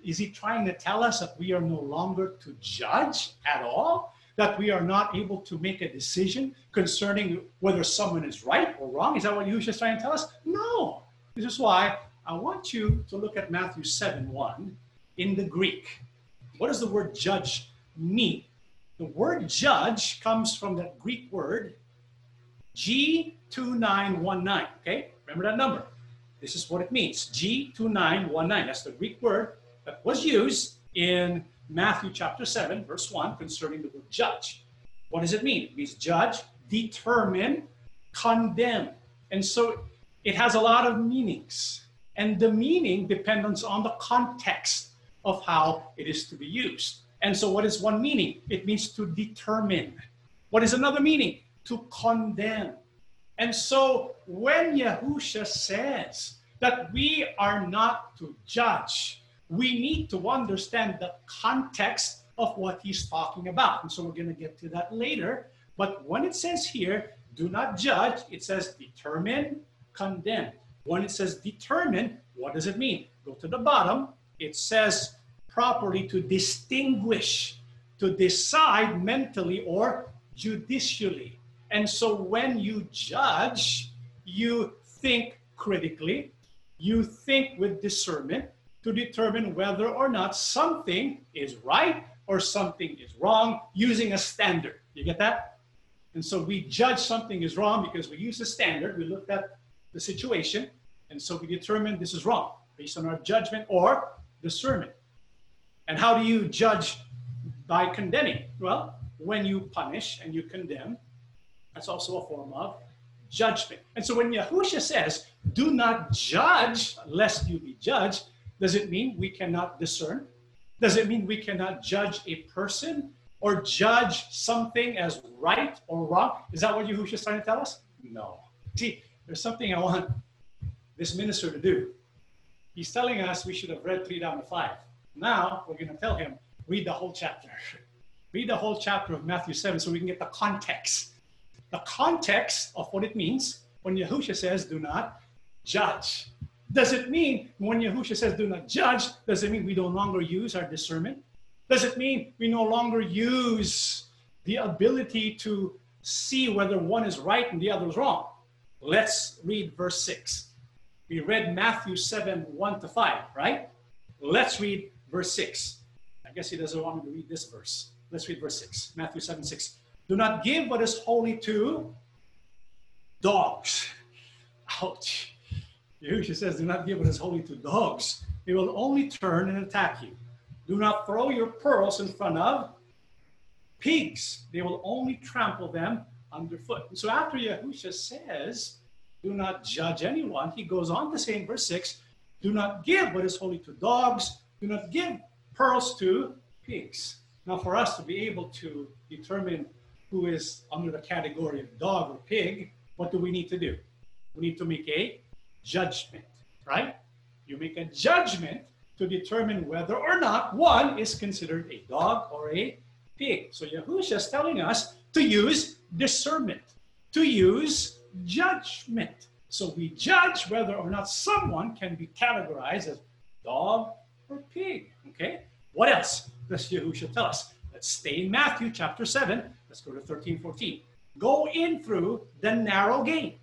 is he trying to tell us that we are no longer to judge at all? That we are not able to make a decision concerning whether someone is right or wrong? Is that what Yahusha is trying to tell us? No. This is why I want you to look at Matthew 7 1 in the Greek. What does the word judge mean? The word judge comes from that Greek word G2919. Okay, remember that number. This is what it means G2919. That's the Greek word that was used in Matthew chapter 7, verse 1, concerning the word judge. What does it mean? It means judge, determine, condemn. And so it has a lot of meanings. And the meaning depends on the context of how it is to be used. And so, what is one meaning? It means to determine. What is another meaning? To condemn. And so, when Yahusha says that we are not to judge, we need to understand the context of what he's talking about. And so, we're going to get to that later. But when it says here, do not judge, it says determine, condemn. When it says determine, what does it mean? Go to the bottom. It says properly to distinguish, to decide mentally or judicially. And so when you judge, you think critically, you think with discernment to determine whether or not something is right or something is wrong using a standard. You get that? And so we judge something is wrong because we use a standard. We looked at the situation, and so we determine this is wrong based on our judgment or discernment. And how do you judge by condemning? Well, when you punish and you condemn, that's also a form of judgment. And so when Yahusha says, do not judge lest you be judged, does it mean we cannot discern? Does it mean we cannot judge a person or judge something as right or wrong? Is that what Yahusha is trying to tell us? No. See, there's something I want this minister to do. He's telling us we should have read three down to five. Now we're going to tell him, read the whole chapter. read the whole chapter of Matthew 7 so we can get the context. The context of what it means when Yahusha says, do not judge. Does it mean when Yahusha says, do not judge, does it mean we no longer use our discernment? Does it mean we no longer use the ability to see whether one is right and the other is wrong? Let's read verse 6. We read Matthew 7 1 to 5, right? Let's read verse 6. I guess he doesn't want me to read this verse. Let's read verse 6. Matthew 7 6. Do not give what is holy to dogs. Ouch. Yahusha says, Do not give what is holy to dogs. They will only turn and attack you. Do not throw your pearls in front of pigs. They will only trample them underfoot. So after Yahusha says, Do not judge anyone, he goes on to say in verse 6, Do not give what is holy to dogs do not give pearls to pigs. Now, for us to be able to determine who is under the category of dog or pig, what do we need to do? We need to make a judgment, right? You make a judgment to determine whether or not one is considered a dog or a pig. So Yahusha is telling us to use discernment, to use judgment. So we judge whether or not someone can be categorized as dog or pig. Okay? What else does Yahusha tell us? Let's stay in Matthew chapter 7. Let's go to 13, 14. Go in through the narrow gate,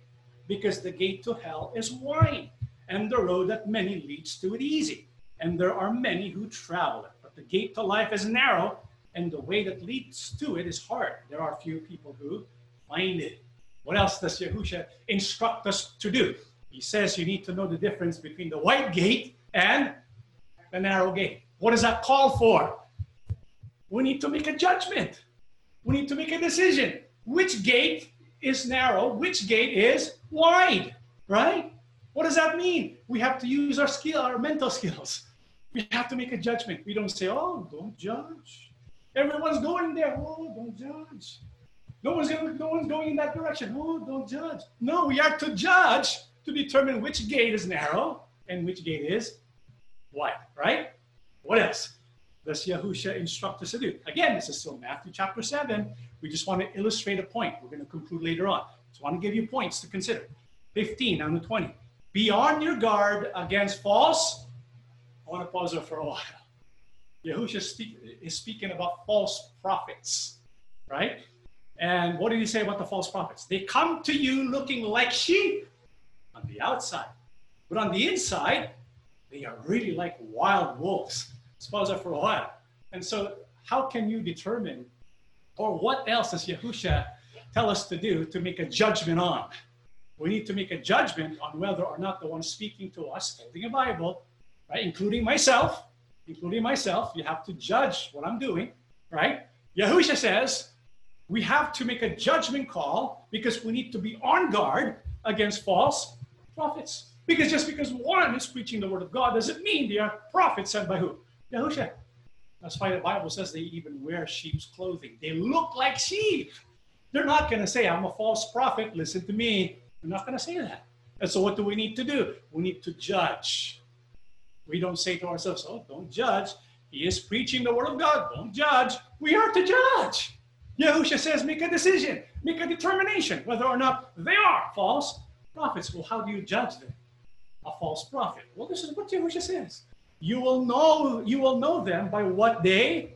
because the gate to hell is wide, and the road that many leads to it easy. And there are many who travel it. But the gate to life is narrow, and the way that leads to it is hard. There are few people who find it. What else does Yahusha instruct us to do? He says you need to know the difference between the white gate and the narrow gate. What does that call for? We need to make a judgment. We need to make a decision. Which gate is narrow? Which gate is wide? Right? What does that mean? We have to use our skill, our mental skills. We have to make a judgment. We don't say, "Oh, don't judge." Everyone's going there. Oh, don't judge. No one's, going, no one's going in that direction. Oh, don't judge. No, we are to judge to determine which gate is narrow and which gate is wide, right? What else does Yahusha instruct us to do? Again, this is still Matthew chapter 7. We just want to illustrate a point. We're going to conclude later on. Want to give you points to consider. 15 on the 20. Be on your guard against false. I want to pause there for a while. Yahusha speak, is speaking about false prophets, right? And what did he say about the false prophets? They come to you looking like sheep on the outside, but on the inside, they are really like wild wolves. Suppose that for a while. And so, how can you determine, or what else does Yahusha tell us to do to make a judgment on? We need to make a judgment on whether or not the one speaking to us, holding a Bible, right, including myself, including myself, you have to judge what I'm doing, right? Yahusha says, we have to make a judgment call because we need to be on guard against false prophets. Because just because one is preaching the word of God doesn't mean they are prophets sent by who? Yahusha. That's why the Bible says they even wear sheep's clothing. They look like sheep. They're not going to say, I'm a false prophet, listen to me. They're not going to say that. And so, what do we need to do? We need to judge. We don't say to ourselves, oh, don't judge. He is preaching the word of God. Don't judge. We are to judge. Yahusha says, make a decision, make a determination whether or not they are false prophets. Well, how do you judge them? A false prophet. Well, this is what Yahusha says. You will know, you will know them by what they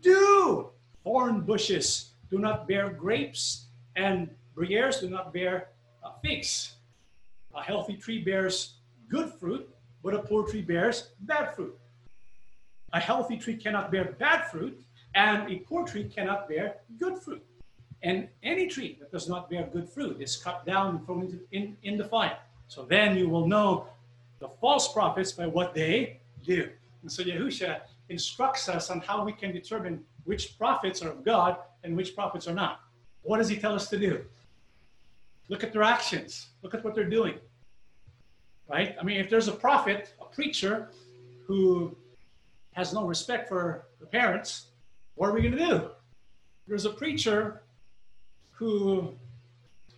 do. Thorn bushes do not bear grapes, and briars do not bear uh, figs. A healthy tree bears good fruit, but a poor tree bears bad fruit. A healthy tree cannot bear bad fruit, and a poor tree cannot bear good fruit. And any tree that does not bear good fruit is cut down and thrown into, in, in the fire. So then you will know the false prophets by what they do. And so Yahusha instructs us on how we can determine which prophets are of God and which prophets are not. What does he tell us to do? Look at their actions. Look at what they're doing. Right? I mean, if there's a prophet, a preacher who has no respect for the parents, what are we going to do? There's a preacher who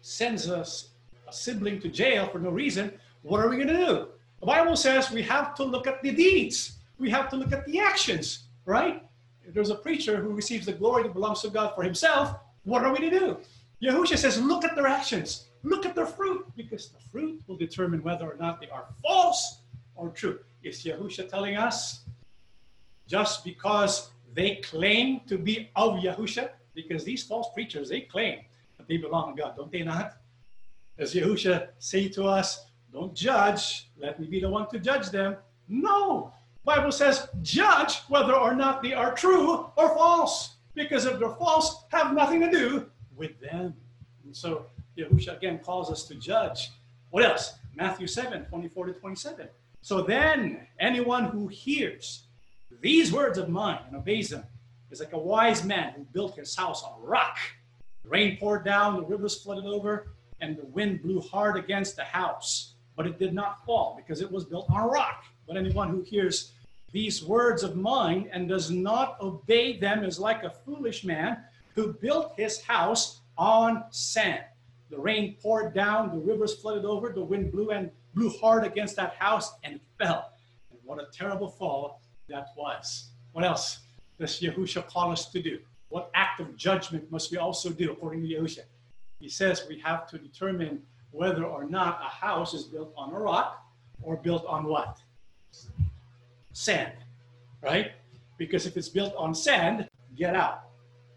sends us a sibling to jail for no reason. What are we going to do? The Bible says we have to look at the deeds. We have to look at the actions, right? If there's a preacher who receives the glory that belongs to God for himself, what are we to do? Yahusha says, look at their actions, look at their fruit, because the fruit will determine whether or not they are false or true. Is Yahusha telling us just because they claim to be of Yahusha, because these false preachers, they claim that they belong to God, don't they not? Does Yahusha say to us, don't judge, let me be the one to judge them? No. Bible says, judge whether or not they are true or false. Because if they're false, have nothing to do with them. And so Yahusha again calls us to judge. What else? Matthew 7, 24 to 27. So then, anyone who hears these words of mine and obeys them is like a wise man who built his house on rock. The rain poured down, the rivers flooded over, and the wind blew hard against the house. But it did not fall because it was built on rock. But anyone who hears these words of mine and does not obey them is like a foolish man who built his house on sand. The rain poured down, the rivers flooded over, the wind blew and blew hard against that house and it fell. And what a terrible fall that was. What else does Yahusha call us to do? What act of judgment must we also do according to Yahusha? He says we have to determine whether or not a house is built on a rock or built on what? Sand, right? Because if it's built on sand, get out.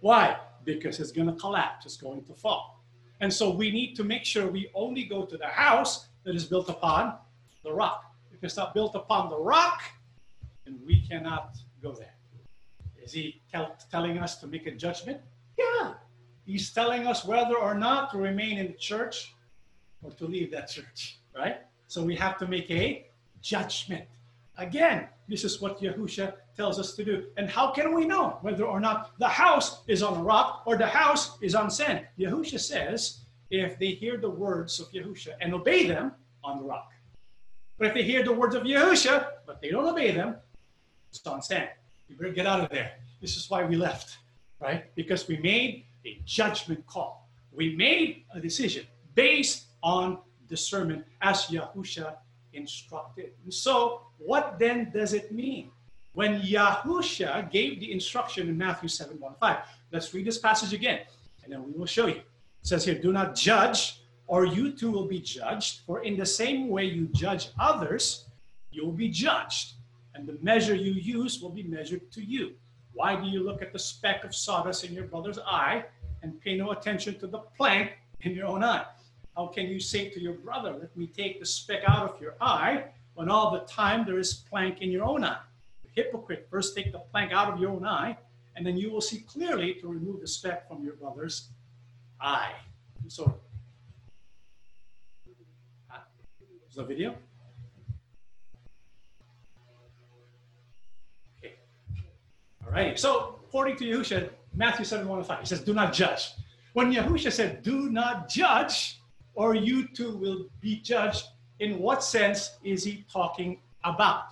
Why? Because it's going to collapse, it's going to fall. And so we need to make sure we only go to the house that is built upon the rock. If it's not built upon the rock, then we cannot go there. Is he tell, telling us to make a judgment? Yeah. He's telling us whether or not to remain in the church or to leave that church, right? So we have to make a judgment. Again, this is what Yahusha tells us to do. And how can we know whether or not the house is on a rock or the house is on sand? Yahusha says, if they hear the words of Yahusha and obey them on the rock. But if they hear the words of Yahusha, but they don't obey them, it's on sand. You better get out of there. This is why we left, right? Because we made a judgment call. We made a decision based on discernment as Yahusha instructed. And so, what then does it mean? When Yahusha gave the instruction in Matthew 7 1 5, let's read this passage again, and then we will show you. It says here, Do not judge, or you too will be judged. For in the same way you judge others, you will be judged, and the measure you use will be measured to you. Why do you look at the speck of sawdust in your brother's eye and pay no attention to the plank in your own eye? How can you say to your brother, Let me take the speck out of your eye, when all the time there is plank in your own eye? Hypocrite, first take the plank out of your own eye, and then you will see clearly to remove the speck from your brother's eye. So, uh, the video. Okay. All right. So, according to Yahusha, Matthew 7 1 5, he says, Do not judge. When Yahusha said, Do not judge, or you too will be judged. In what sense is he talking about?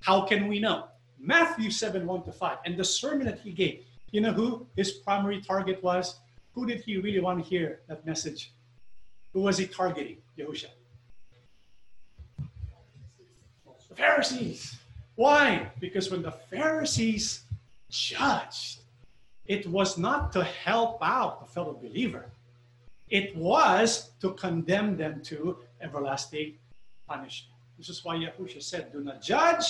How can we know? Matthew 7 1 to 5, and the sermon that he gave, you know who his primary target was? Who did he really want to hear that message? Who was he targeting? Yahusha. The Pharisees. Why? Because when the Pharisees judged, it was not to help out the fellow believer it was to condemn them to everlasting punishment. This is why Yahusha said, Do not judge,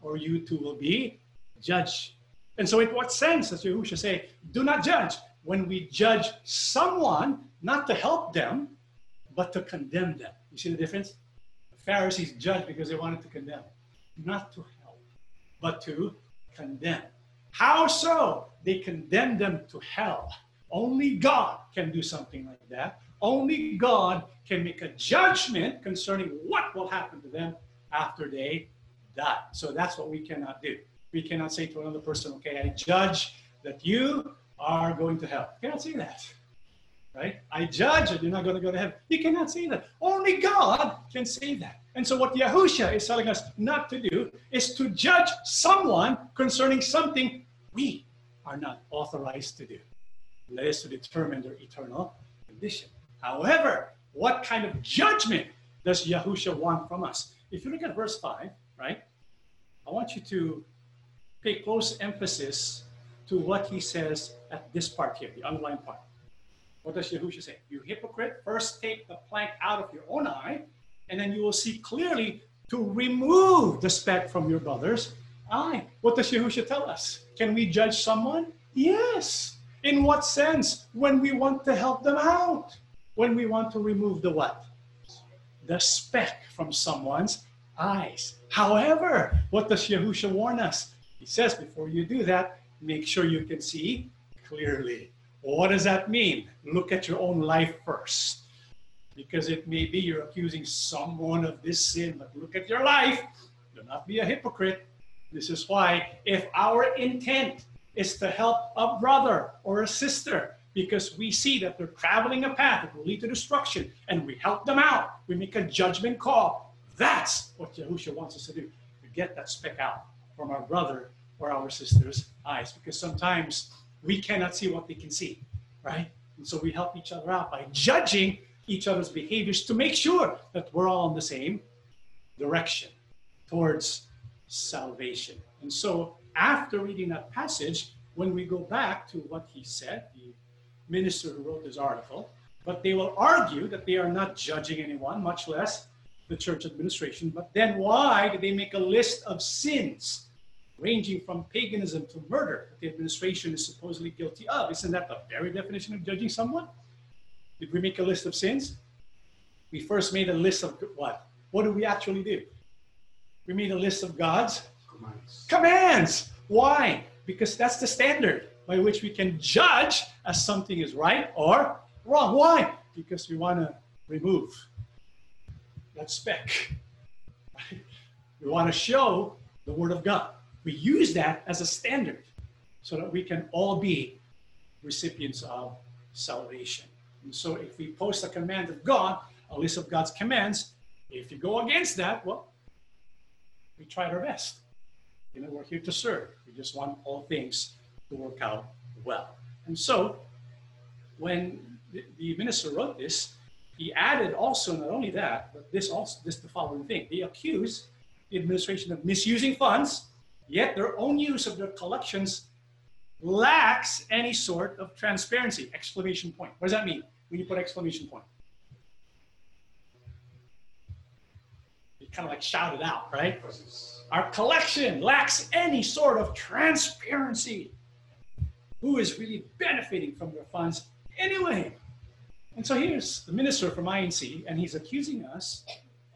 or you too will be judged. And so, in what sense does Yahusha say, Do not judge? When we judge someone, not to help them, but to condemn them. You see the difference? The Pharisees judged because they wanted to condemn, not to help, but to condemn. How so? They condemned them to hell only God can do something like that. Only God can make a judgment concerning what will happen to them after they die. So that's what we cannot do. We cannot say to another person, okay, I judge that you are going to hell. You cannot say that. Right? I judge that you're not going to go to heaven. You cannot say that. Only God can say that. And so what Yahusha is telling us not to do is to judge someone concerning something we are not authorized to do that is to determine their eternal condition. However, what kind of judgment does Yahusha want from us? If you look at verse 5, right, I want you to pay close emphasis to what he says at this part here, the underlined part. What does Yahusha say? You hypocrite, first take the plank out of your own eye, and then you will see clearly to remove the speck from your brother's eye. What does Yahusha tell us? Can we judge someone? Yes. In what sense? When we want to help them out. When we want to remove the what? The speck from someone's eyes. However, what does Yahusha warn us? He says, before you do that, make sure you can see clearly. what does that mean? Look at your own life first. Because it may be you're accusing someone of this sin, but look at your life. Do not be a hypocrite. This is why, if our intent is to help a brother or a sister because we see that they're traveling a path that will lead to destruction and we help them out. We make a judgment call. That's what Yahusha wants us to do to get that speck out from our brother or our sister's eyes because sometimes we cannot see what they can see, right? And so we help each other out by judging each other's behaviors to make sure that we're all in the same direction towards salvation. And so after reading that passage, when we go back to what he said, the minister who wrote this article, but they will argue that they are not judging anyone, much less the church administration. But then why did they make a list of sins ranging from paganism to murder that the administration is supposedly guilty of? Isn't that the very definition of judging someone? Did we make a list of sins? We first made a list of what? What do we actually do? We made a list of God's Commands. Commands. Why? Because that's the standard by which we can judge as something is right or wrong. Why? Because we want to remove that speck. Right? We want to show the Word of God. We use that as a standard so that we can all be recipients of salvation. And so if we post a command of God, a list of God's commands, if you go against that, well, we tried our best. You know, we're here to serve. We just want all things to work out well. And so, when the, minister wrote this, he added also not only that, but this also this the following thing. They accuse the administration of misusing funds, yet their own use of their collections lacks any sort of transparency. Exclamation point. What does that mean when you put exclamation point? You kind of like shout it out, right? Our collection lacks any sort of transparency. Who is really benefiting from your funds anyway? And so here's the minister from INC, and he's accusing us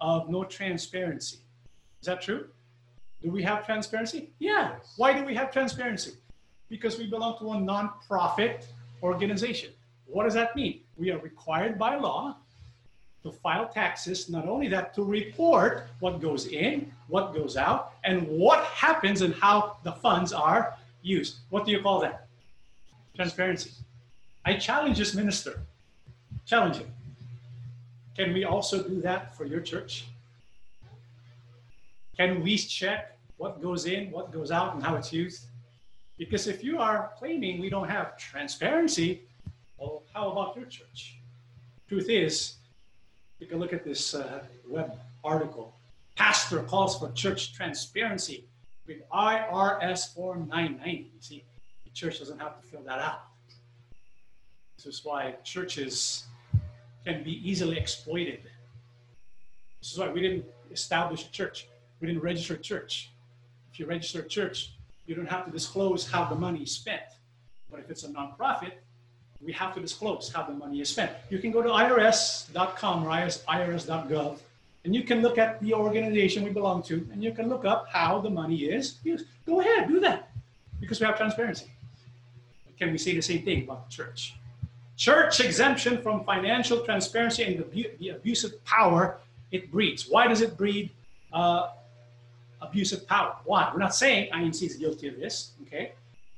of no transparency. Is that true? Do we have transparency? Yeah. Why do we have transparency? Because we belong to a non-profit organization. What does that mean? We are required by law to file taxes, not only that, to report what goes in, what goes out, and what happens and how the funds are used. What do you call that? Transparency. I challenge this minister. Challenge him. Can we also do that for your church? Can we check what goes in, what goes out, and how it's used? Because if you are claiming we don't have transparency, well, how about your church? Truth is, take a look at this uh, web article. Pastor calls for church transparency with IRS Form 990. You see, the church doesn't have to fill that out. This is why churches can be easily exploited. This is why we didn't establish a church. We didn't register a church. If you register a church, you don't have to disclose how the money is spent. But if it's a nonprofit, we have to disclose how the money is spent. You can go to irs.com or irs.gov and you can look at the organization we belong to and you can look up how the money is used. Go ahead, do that because we have transparency. Can we say the same thing about the church? Church exemption from financial transparency and the, the abusive power it breeds. Why does it breed uh, abusive power. Why? We're not saying INC is guilty of this, okay?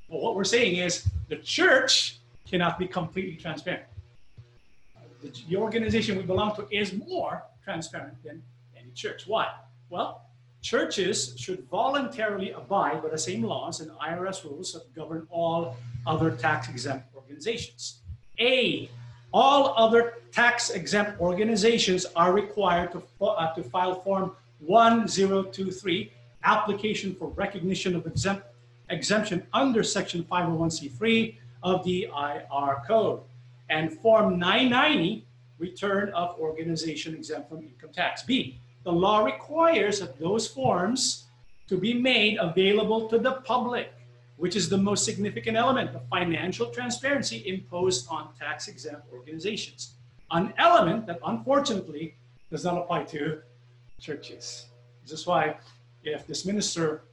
But what we're saying is the church cannot be completely transparent. The, the organization we belong to is more transparent than any church. Why? Well, churches should voluntarily abide by the same laws and IRS rules that govern all other tax exempt organizations. A, all other tax exempt organizations are required to, uh, to file Form 1023, application for recognition of exempt, exemption under Section 501c3 of the IR Code, and Form 990, return of organization exempt from income tax. B, the law requires that those forms to be made available to the public, which is the most significant element of financial transparency imposed on tax exempt organizations. An element that unfortunately does not apply to churches. This is why, if this minister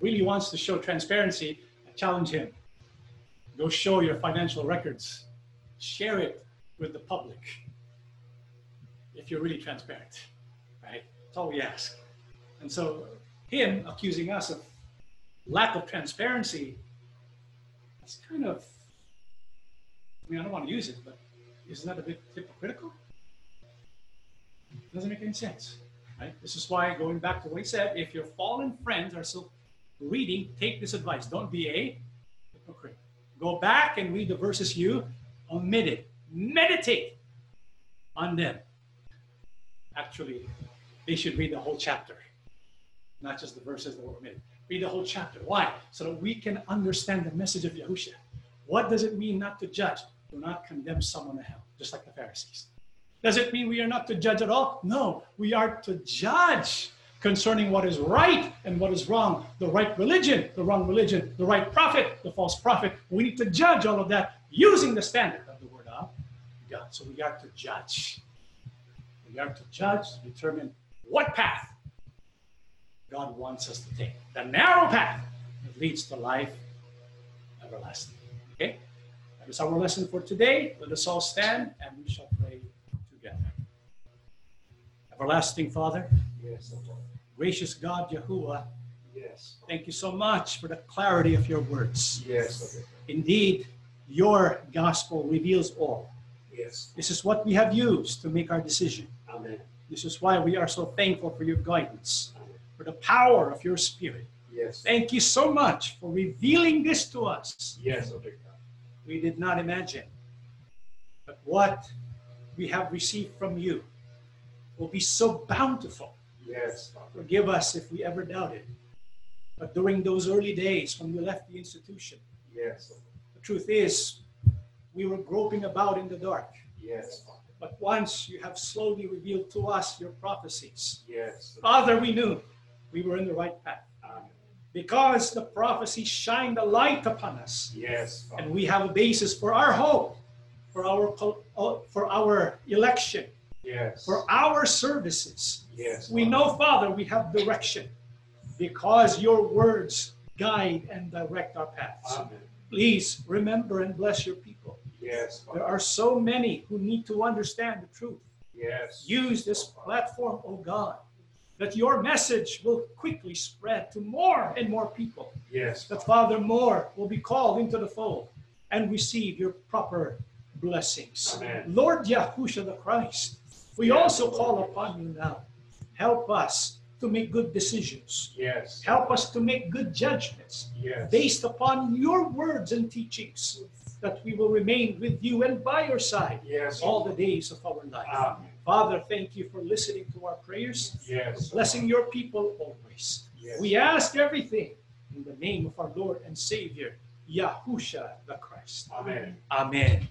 really wants to show transparency, I challenge him. Go show your financial records, share it with the public if you're really transparent? That's all we ask. And so, him accusing us of lack of transparency, that's kind of, I mean, I don't want to use it, but isn't that a bit hypocritical? It doesn't make any sense. Right? This is why, going back to what he said, if your fallen friends are still reading, take this advice. Don't be a hypocrite. Go back and read the verses you omitted. Meditate on them. Actually, they should read the whole chapter, not just the verses that were omitted. Read the whole chapter. Why? So that we can understand the message of Yahushua. What does it mean not to judge? Do not condemn someone to hell, just like the Pharisees. Does it mean we are not to judge at all? No, we are to judge concerning what is right and what is wrong, the right religion, the wrong religion, the right prophet, the false prophet. We need to judge all of that using the standard of the word of God. So we are to judge. We are to judge to determine what path God wants us to take. The narrow path that leads to life everlasting. Okay? That is our lesson for today. Let us all stand and we shall pray together. Everlasting Father, yes, gracious God, Yahuwah, yes, thank you so much for the clarity of your words. yes, Indeed, your gospel reveals all. yes. This is what we have used to make our decision. Amen. This is why we are so thankful for your guidance, for the power of your spirit. Yes, Thank you so much for revealing this to us. yes. We did not imagine But what we have received from you will be so bountiful. Yes. Forgive us if we ever doubted. But during those early days when we left the institution, Yes, the truth is we were groping about in the dark. Yes. But once you have slowly revealed to us your prophecies, Yes. Father, we knew we were in the right path Amen. because the prophecies shined a light upon us, Yes, and we have a basis for our hope, for our uh, for our election, Yes. for our services. Yes. We know, Father, we have direction because your words guide and direct our paths. Amen. Please remember and bless your people. Yes, There are so many who need to understand the truth. Yes. Use this platform, oh God, that your message will quickly spread to more and more people. Yes. That, Father. Father, more will be called into the fold and receive your proper blessings. Amen. Lord Yahushua the Christ, we Yes, also call upon you now. Help us to make good decisions. Yes. Help us to make good judgments Yes. based upon your words and teachings, that we will remain with you and by your side Yes. all the days of our life. Amen. Father, thank you for listening to our prayers, Yes. blessing your people always. Yes. We ask everything in the name of our Lord and Savior, Yahusha the Christ. Amen. Amen.